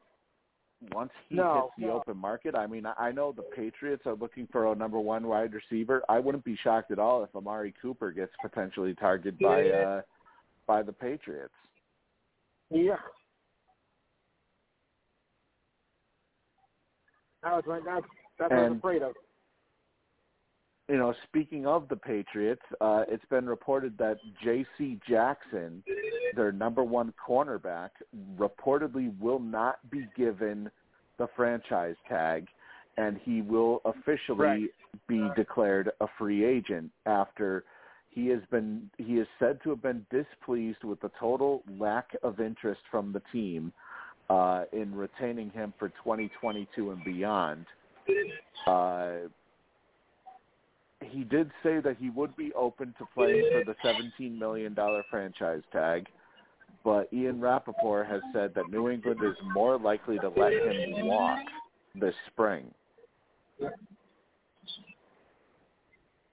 once he
No,
hits the
no.
open market. I mean, I know the Patriots are looking for a number one wide receiver. I wouldn't be shocked at all if Amari Cooper gets potentially targeted by uh, by the Patriots.
Yeah. That was my that's that's what I was afraid of.
You know, speaking of the Patriots, uh, it's been reported that J.C. Jackson, their number one cornerback, reportedly will not be given the franchise tag, and he will officially
Right.
be declared a free agent after he has been he is said to have been displeased with the total lack of interest from the team uh, in retaining him for 2022 and beyond. Uh, he did say that he would be open to playing for the $17 million franchise tag, but Ian Rapoport has said that New England is more likely to let him walk this spring.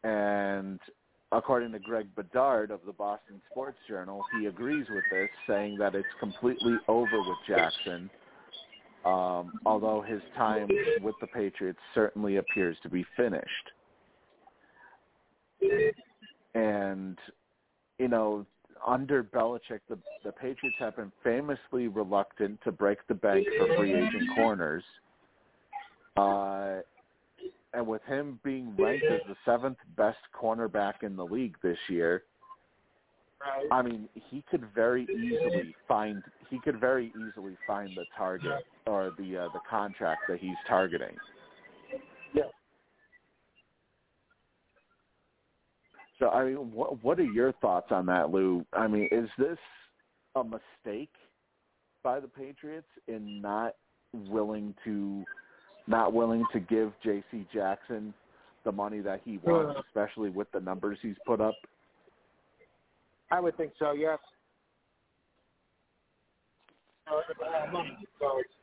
And according to Greg Bedard of the Boston Sports Journal, he agrees with this, saying that it's completely over with Jackson, um, although his time with the Patriots certainly appears to be finished and you know under Belichick, the the Patriots have been famously reluctant to break the bank for free agent corners. Uh, and with him being ranked as the seventh best cornerback in the league this year, I mean, he could very easily find he could very easily find the target or the uh, the contract that he's targeting.
Yeah.
So I mean, what what are your thoughts on that, Lou? I mean, is this a mistake by the Patriots in not willing to not willing to give J.C. Jackson the money that he wants, especially with the numbers he's put up?
I would think so. Yes. It's a lot of money, so it's-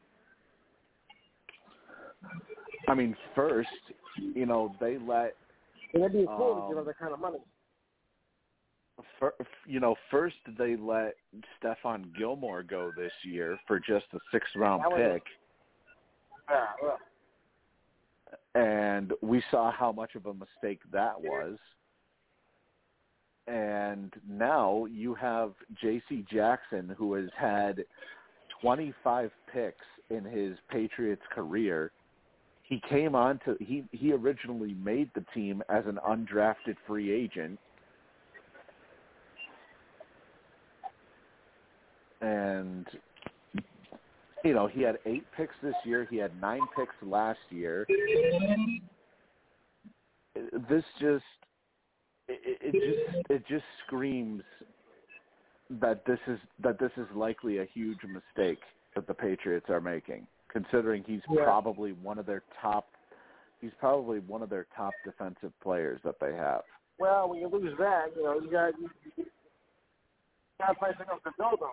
I mean, first, you know, they let
and it'd be a fool to give
Um,
us that kind of money.
fir- you know, first they let Stephon Gilmore go this year for just a sixth round pick.
Yeah. yeah.
and we saw how much of a mistake that was. And now you have J.C. Jackson, who has had 25 picks in his Patriots career, he came on to he he originally made the team as an undrafted free agent. And you know he had eight picks this year. He had nine picks last year. This just it, it just it just screams that this is that this is likely a huge mistake that the Patriots are making, considering he's
Yeah.
probably one of their top he's probably one of their top defensive players that they have.
Well, when you lose that, you know, you got you, you got to something else to build on.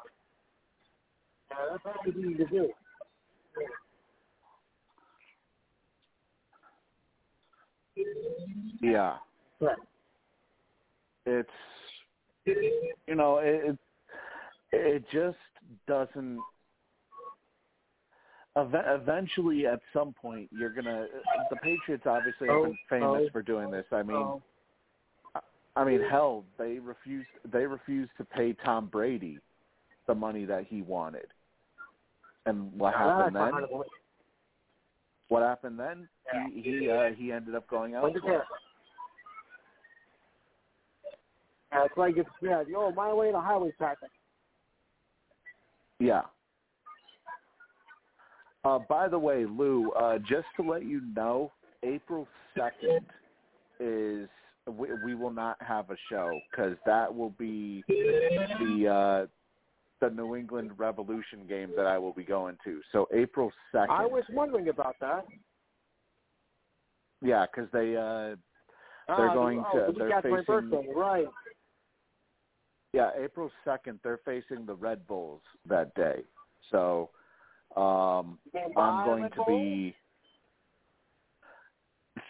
Yeah, that's all you need to do.
Yeah.
Right.
It's you know, it it just doesn't eventually at some point you're gonna the Patriots obviously have been
Oh,
famous
oh,
for doing this. I mean
Um,
I mean, hell, they refused. They refused to pay Tom Brady the money that he wanted. And what happened
that's
then?
not hard to
What happened then? He he uh, he ended up going
out. you
elsewhere.
can. Yeah, it's like it's yeah, the old my way to highway traffic.
Yeah. Uh, by the way, Lou, uh, just to let you know, April second is we, we will not have a show because that will be the uh, the New England Revolution game that I will be going to. So April second.
I was wondering about that.
Yeah, because they uh,
Ah,
They're
the-
going
oh,
to- they're
my
facing-
birthday, right?
yeah April second they're facing the Red Bulls that day. So um, I'm going to be.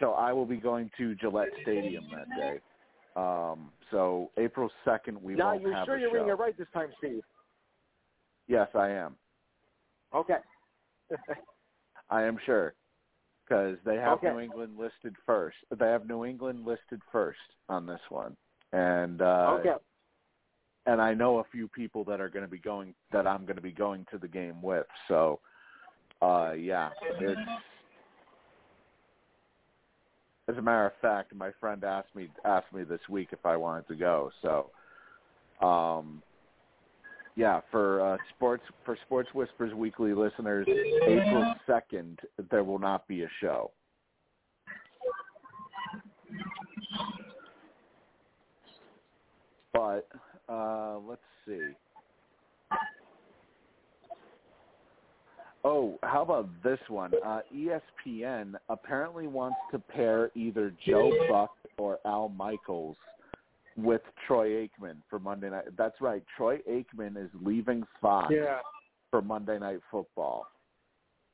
So I will be going to Gillette Stadium that day. Um, so April second we
Now
won't
you're
have
sure
a
you're reading it right this time, Steve?
Yes, I am.
Okay.
I am sure because they have
Okay.
New England listed first. They have New England listed first on this one, and uh,
okay.
And I know a few people that are going to be going that I'm going to be going to the game with. So, uh, yeah, it's. As a matter of fact, my friend asked me asked me this week if I wanted to go. So, um, yeah, for uh, sports for Sports Whispers Weekly listeners, April second there will not be a show. But uh, let's see. Oh, how about this one? Uh, ESPN apparently wants to pair either Joe Buck or Al Michaels with Troy Aikman for Monday night. That's right. Troy Aikman is leaving Fox
Yeah.
for Monday Night Football.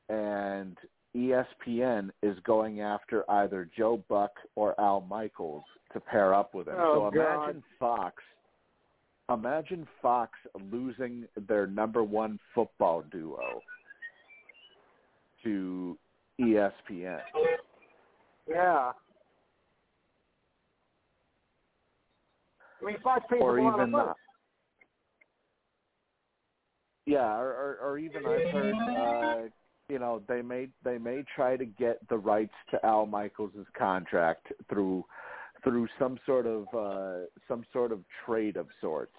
And ESPN is going after either Joe Buck or Al Michaels to pair up with him.
Oh,
so
God.
Fox imagine Fox losing their number one football duo to ESPN.
Yeah. I mean, Fox pays
Or
a lot of
even
money.
not. Yeah, or, or, or even I've heard, uh, you know, they may they may try to get the rights to Al Michaels' contract through through some sort of uh, some sort of trade of sorts.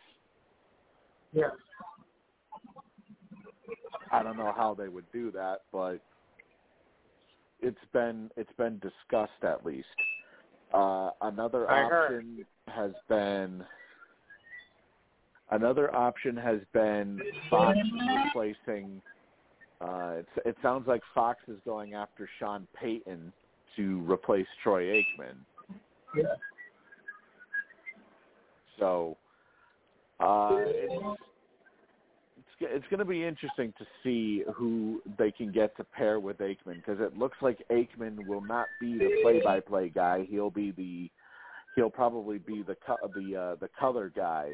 Yeah.
I don't know how they would do that, but it's been it's been discussed at least. Uh, another
I heard.
option has been another option has been Fox replacing. Uh, it's, it sounds like Fox is going after Sean Payton to replace Troy Aikman.
Yeah.
So uh, it's it's it's going to be interesting to see who they can get to pair with Aikman because it looks like Aikman will not be the play-by-play guy. He'll be the he'll probably be the co- the uh, the color guy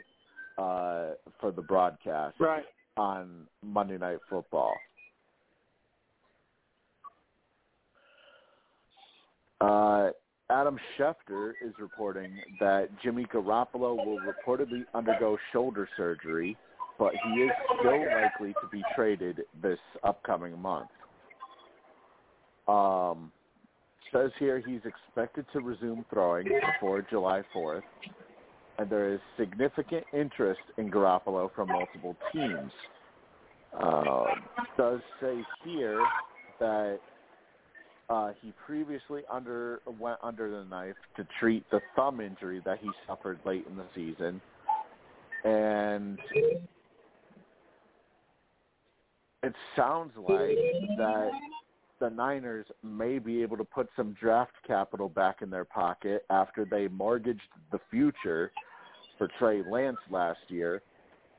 uh, for the broadcast
Right.
on Monday Night Football. Uh, Adam Schefter is reporting that Jimmy Garoppolo will reportedly undergo shoulder surgery, but he is still likely to be traded this upcoming month. Um, says here he's expected to resume throwing before July 4th, and there is significant interest in Garoppolo from multiple teams. Uh, does say here that uh, he previously under went under the knife to treat the thumb injury that he suffered late in the season, and it sounds like that the Niners may be able to put some draft capital back in their pocket after they mortgaged the future for Trey Lance last year,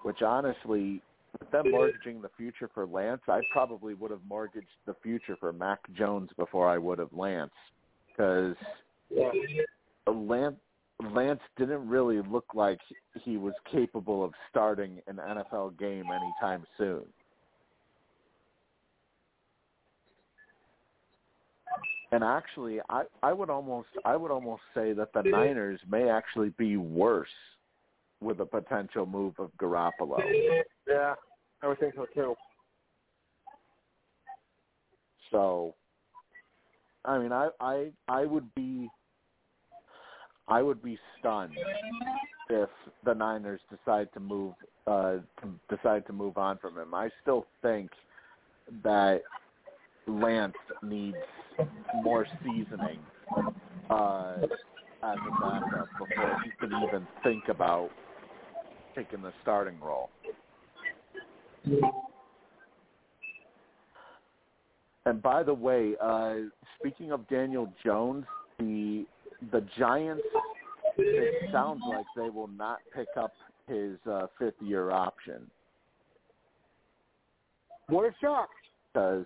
which honestly, with them mortgaging the future for Lance, I probably would have mortgaged the future for Mac Jones before I would have Lance, because
Yeah.
Lance Lance didn't really look like he was capable of starting an NFL game anytime soon. And actually, I I would almost I would almost say that the Niners may actually be worse with a potential move of Garoppolo.
Yeah, I would think so.
So, I mean, I I I would be I would be stunned if the Niners decide to move uh decide to move on from him. I still think that Lance needs more seasoning uh as a backup before he can even think about taking the starting role. And by the way, uh, speaking of Daniel Jones, the the Giants, it sounds like they will not pick up his uh, fifth year option
What a shock!
because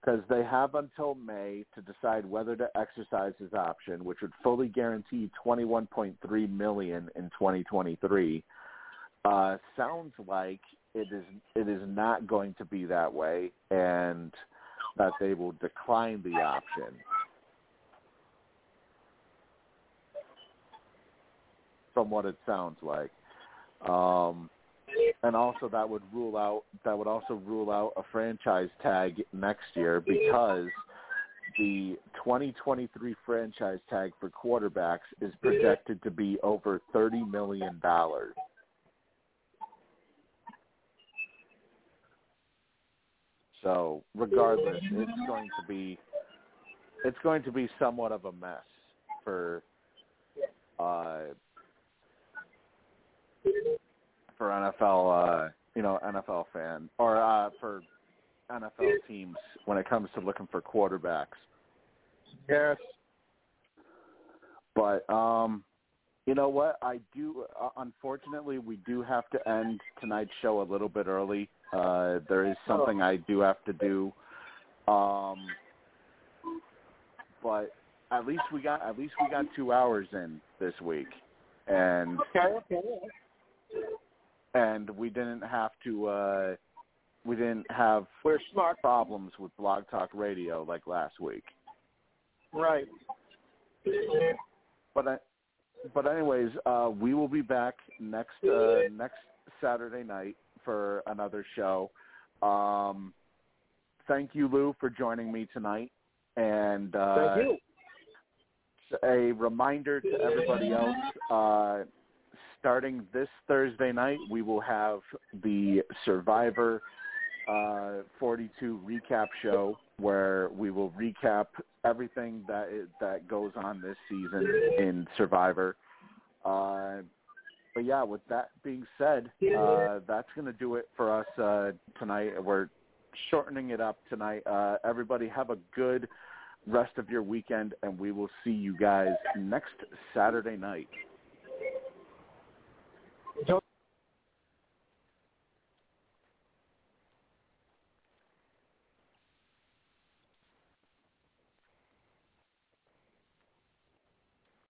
because they have until May to decide whether to exercise his option, which would fully guarantee twenty one point three million in twenty twenty three. Uh, sounds like it is it is not going to be that way, and that they will decline the option. From what it sounds like. Um, and also that would rule out that would also rule out a franchise tag next year because the 2023 franchise tag for quarterbacks is projected to be over 30 million dollars. So, regardless, it's going to be it's going to be somewhat of a mess for uh for NFL, uh, you know, NFL fan or uh, for NFL teams when it comes to looking for quarterbacks.
Yes.
But um, you know what? I do. Uh, unfortunately, we do have to end tonight's show a little bit early. Uh, there is something I do have to do. Um, but at least we got at least we got two hours in this week, and
Okay. Okay.
and we didn't have to uh we didn't have
We're smart.
problems with blog talk radio like last week
Right.
but I, but anyways uh we will be back next uh next saturday night for another show um thank you lou for joining me tonight and uh
Thank you.
a reminder to everybody else uh starting this Thursday night, we will have the Survivor uh, 42 recap show where we will recap everything that is, that goes on this season in Survivor. Uh, but yeah, with that being said, uh, that's going to do it for us uh, tonight. We're shortening it up tonight. Uh, everybody have a good rest of your weekend, and we will see you guys next Saturday night.